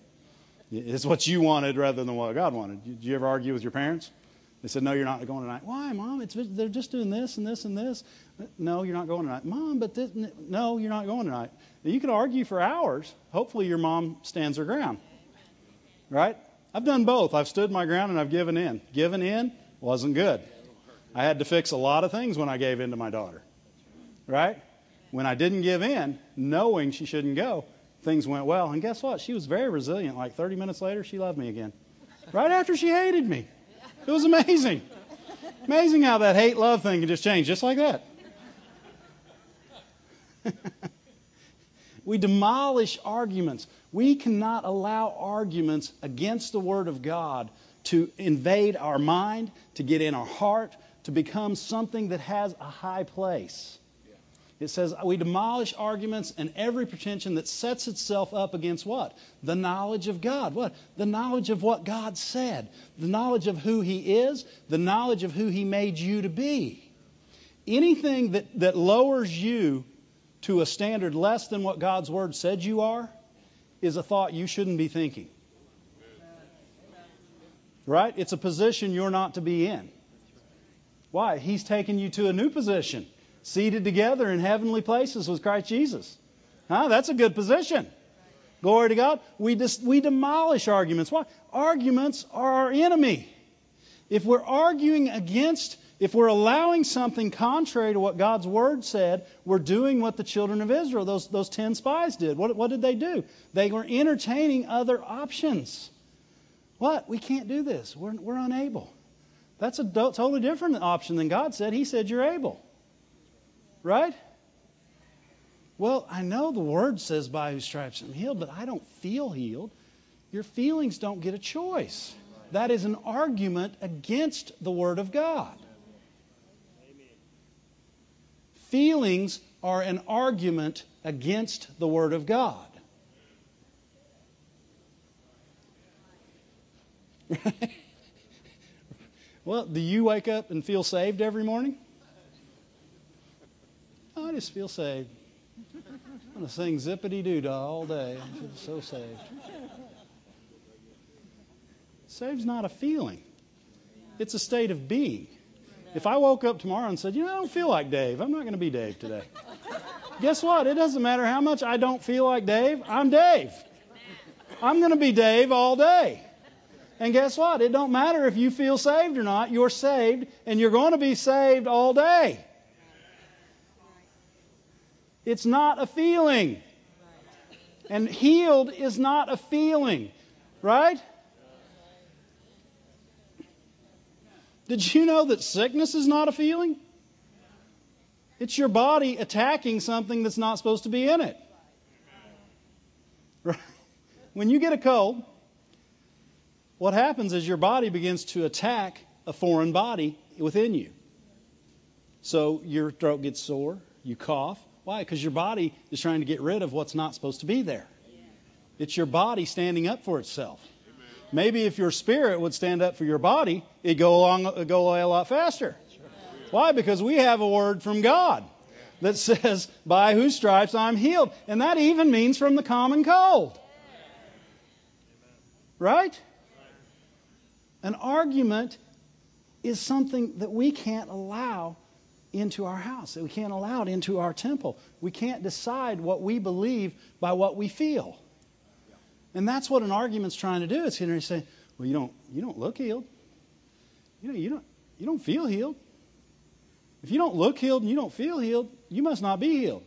It's what you wanted rather than what God wanted. Did you ever argue with your parents? They said, No, you're not going tonight. Why, Mom? It's, they're just doing this and this and this. No, you're not going tonight. Mom, but this, no, you're not going tonight. You can argue for hours. Hopefully, your mom stands her ground. Right? I've done both. I've stood my ground and I've given in. Given in wasn't good. I had to fix a lot of things when I gave in to my daughter. Right? When I didn't give in, knowing she shouldn't go, things went well. And guess what? She was very resilient. Like 30 minutes later, she loved me again. Right after she hated me. It was amazing. Amazing how that hate love thing can just change just like that. [LAUGHS] we demolish arguments. We cannot allow arguments against the Word of God to invade our mind, to get in our heart, to become something that has a high place. It says we demolish arguments and every pretension that sets itself up against what? The knowledge of God. What? The knowledge of what God said. The knowledge of who He is. The knowledge of who He made you to be. Anything that, that lowers you to a standard less than what God's Word said you are is a thought you shouldn't be thinking. Right? It's a position you're not to be in. Why? He's taken you to a new position seated together in heavenly places with Christ Jesus. Huh? That's a good position. Glory to God. We, dis- we demolish arguments. Why? Arguments are our enemy. If we're arguing against, if we're allowing something contrary to what God's Word said, we're doing what the children of Israel, those, those ten spies did. What, what did they do? They were entertaining other options. What? We can't do this. We're, we're unable. That's a do- totally different option than God said. He said you're able. Right? Well, I know the word says by whose stripes I'm healed, but I don't feel healed. Your feelings don't get a choice. That is an argument against the word of God. Feelings are an argument against the word of God. [LAUGHS] well, do you wake up and feel saved every morning? I just feel saved. I'm going to sing zippity doo dah all day. I'm so saved. Saved's not a feeling, it's a state of being. If I woke up tomorrow and said, you know, I don't feel like Dave, I'm not going to be Dave today. Guess what? It doesn't matter how much I don't feel like Dave, I'm Dave. I'm going to be Dave all day. And guess what? It don't matter if you feel saved or not. You're saved, and you're going to be saved all day. It's not a feeling. And healed is not a feeling, right? Did you know that sickness is not a feeling? It's your body attacking something that's not supposed to be in it. Right? When you get a cold, what happens is your body begins to attack a foreign body within you. So your throat gets sore, you cough, why? Because your body is trying to get rid of what's not supposed to be there. It's your body standing up for itself. Maybe if your spirit would stand up for your body, it'd go along, go a lot faster. Why? Because we have a word from God that says, By whose stripes I'm healed. And that even means from the common cold. Right? An argument is something that we can't allow into our house. We can't allow it into our temple. We can't decide what we believe by what we feel. And that's what an argument's trying to do. It's going to say, "Well, you don't you don't look healed. You know, you don't you don't feel healed. If you don't look healed and you don't feel healed, you must not be healed."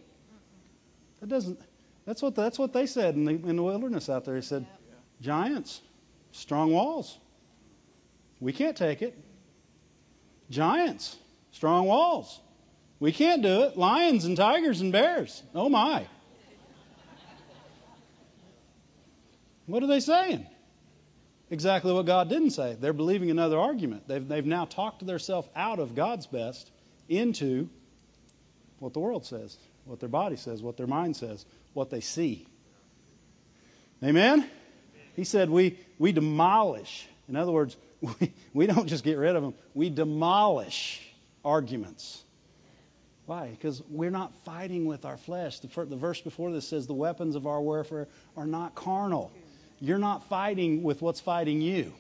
That doesn't that's what that's what they said in the in the wilderness out there. They said, "Giants, strong walls. We can't take it. Giants, strong walls. We can't do it. Lions and tigers and bears. Oh my. What are they saying? Exactly what God didn't say. They're believing another argument. They've, they've now talked themselves out of God's best into what the world says, what their body says, what their mind says, what they see. Amen? He said we, we demolish. In other words, [LAUGHS] we, we don't just get rid of them, we demolish arguments. Why? Because we're not fighting with our flesh. The, the verse before this says the weapons of our warfare are not carnal. You're not fighting with what's fighting you.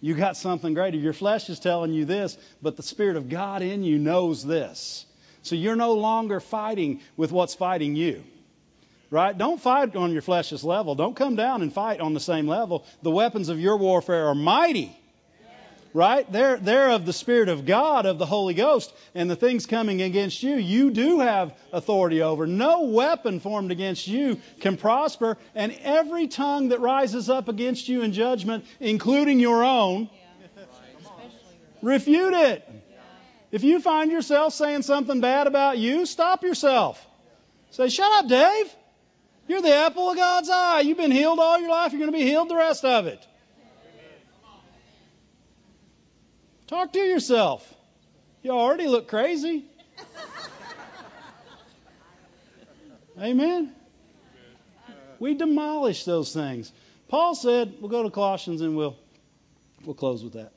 You got something greater. Your flesh is telling you this, but the Spirit of God in you knows this. So you're no longer fighting with what's fighting you. Right? Don't fight on your flesh's level. Don't come down and fight on the same level. The weapons of your warfare are mighty right? They're, they're of the Spirit of God, of the Holy Ghost, and the things coming against you, you do have authority over. No weapon formed against you can prosper, and every tongue that rises up against you in judgment, including your own, refute it. If you find yourself saying something bad about you, stop yourself. Say, shut up, Dave. You're the apple of God's eye. You've been healed all your life. You're going to be healed the rest of it. Talk to yourself. You already look crazy. Amen. We demolish those things. Paul said, we'll go to Colossians and we'll we'll close with that.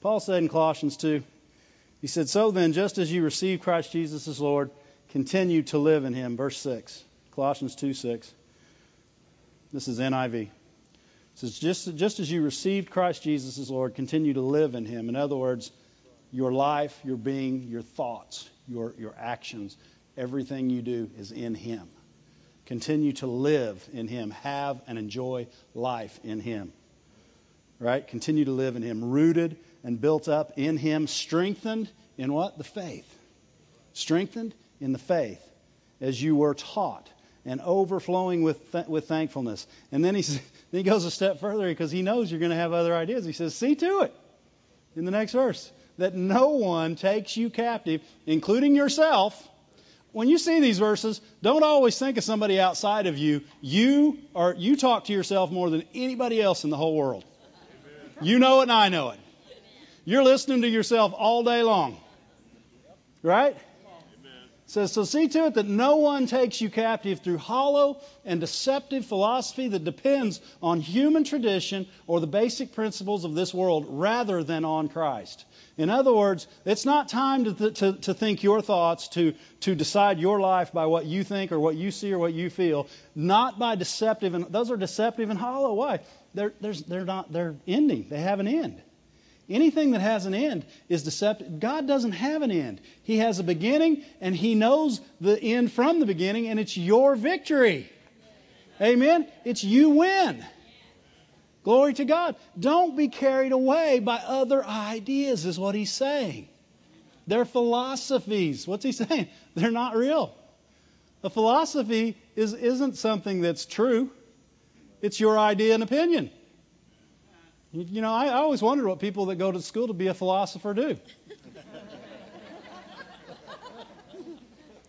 Paul said in Colossians 2, he said, So then, just as you received Christ Jesus as Lord, continue to live in him. Verse 6. Colossians 2 6. This is NIV. It says, just, just as you received Christ Jesus as Lord, continue to live in Him. In other words, your life, your being, your thoughts, your, your actions, everything you do is in Him. Continue to live in Him. Have and enjoy life in Him. Right? Continue to live in Him. Rooted and built up in Him. Strengthened in what? The faith. Strengthened in the faith as you were taught and overflowing with, th- with thankfulness. And then he, then [LAUGHS] he goes a step further because he knows you're going to have other ideas. He says, See to it in the next verse that no one takes you captive, including yourself. When you see these verses, don't always think of somebody outside of you. You are you talk to yourself more than anybody else in the whole world. You know it and I know it. You're listening to yourself all day long. Right? Says, So see to it that no one takes you captive through hollow and deceptive philosophy that depends on human tradition or the basic principles of this world rather than on Christ. In other words, it's not time to, to, to think your thoughts, to, to decide your life by what you think or what you see or what you feel, not by deceptive, and those are deceptive and hollow. Why? They're, they're not, they're ending. They have an end. Anything that has an end is deceptive. God doesn't have an end. He has a beginning, and He knows the end from the beginning, and it's your victory. Amen? It's you win. Glory to God. Don't be carried away by other ideas, is what He's saying. They're philosophies. What's He saying? [LAUGHS] They're not real. A philosophy is, isn't something that's true, it's your idea and opinion. You know, I, I always wonder what people that go to school to be a philosopher do.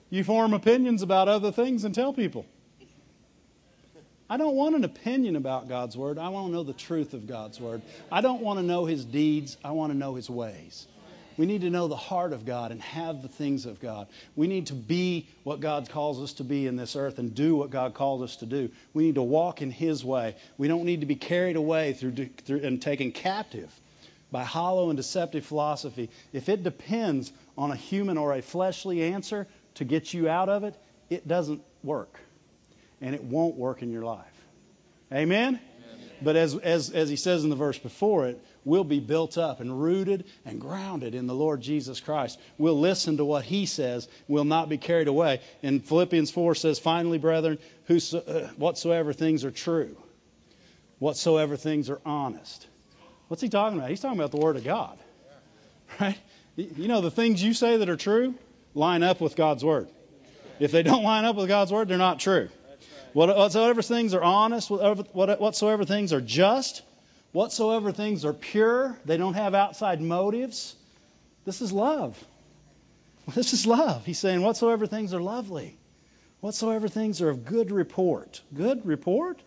you form opinions about other things and tell people. I don't want an opinion about God's Word. I want to know the truth of God's Word. I don't want to know His deeds. I want to know His ways. We need to know the heart of God and have the things of God. We need to be what God calls us to be in this earth and do what God calls us to do. We need to walk in His way. We don't need to be carried away through, through and taken captive by hollow and deceptive philosophy, if it depends on a human or a fleshly answer to get you out of it, it doesn't work. And it won't work in your life. Amen? But as, as, as he says in the verse before it, we'll be built up and rooted and grounded in the Lord Jesus Christ. We'll listen to what he says. We'll not be carried away. And Philippians 4 says, finally, brethren, whoso, uh, whatsoever things are true, whatsoever things are honest. What's he talking about? He's talking about the Word of God. Right? You know, the things you say that are true line up with God's Word. If they don't line up with God's Word, they're not true. Whatsoever things are honest, whatsoever things are just, whatsoever things are pure, they don't have outside motives. This is love. [LAUGHS] This is love. He's saying, whatsoever things are lovely, whatsoever things are of good report. Good report?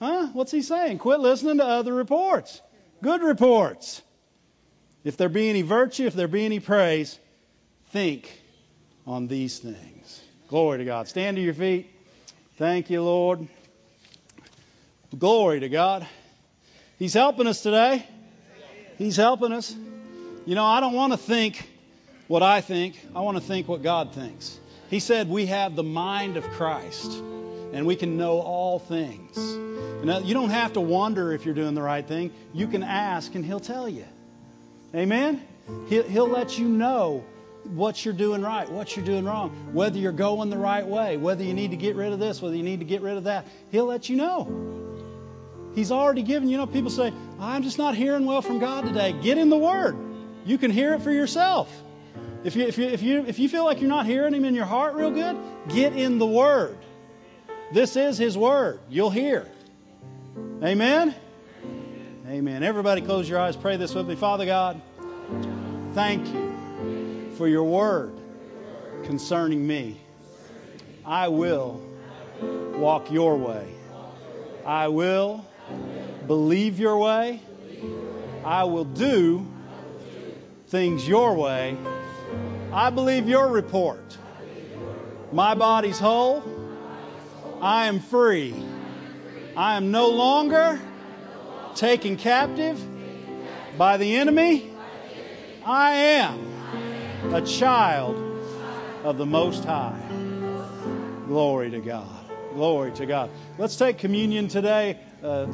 Huh? What's he saying? Quit listening to other reports. Good reports. If there be any virtue, if there be any praise, think on these things. Glory to God. Stand to your feet. Thank you, Lord. Glory to God. He's helping us today. He's helping us. You know, I don't want to think what I think. I want to think what God thinks. He said we have the mind of Christ and we can know all things. Now, you don't have to wonder if you're doing the right thing. You can ask and He'll tell you. Amen? He'll let you know what you're doing right, what you're doing wrong, whether you're going the right way, whether you need to get rid of this, whether you need to get rid of that. He'll let you know. He's already given, you know, people say, I'm just not hearing well from God today. Get in the Word. You can hear it for yourself. If you, if you, if you, if you feel like you're not hearing Him in your heart real good, get in the Word. This is His Word. You'll hear. Amen? Amen. Everybody close your eyes. Pray this with me. Father God, thank you for your word concerning me. I will walk your way. I will believe your way. I will do things your way. I believe your report. My body's whole. I am free. I am no longer taken captive by the enemy. I am a child of the Most High. Glory to God. Glory to God. Let's take communion today. Uh,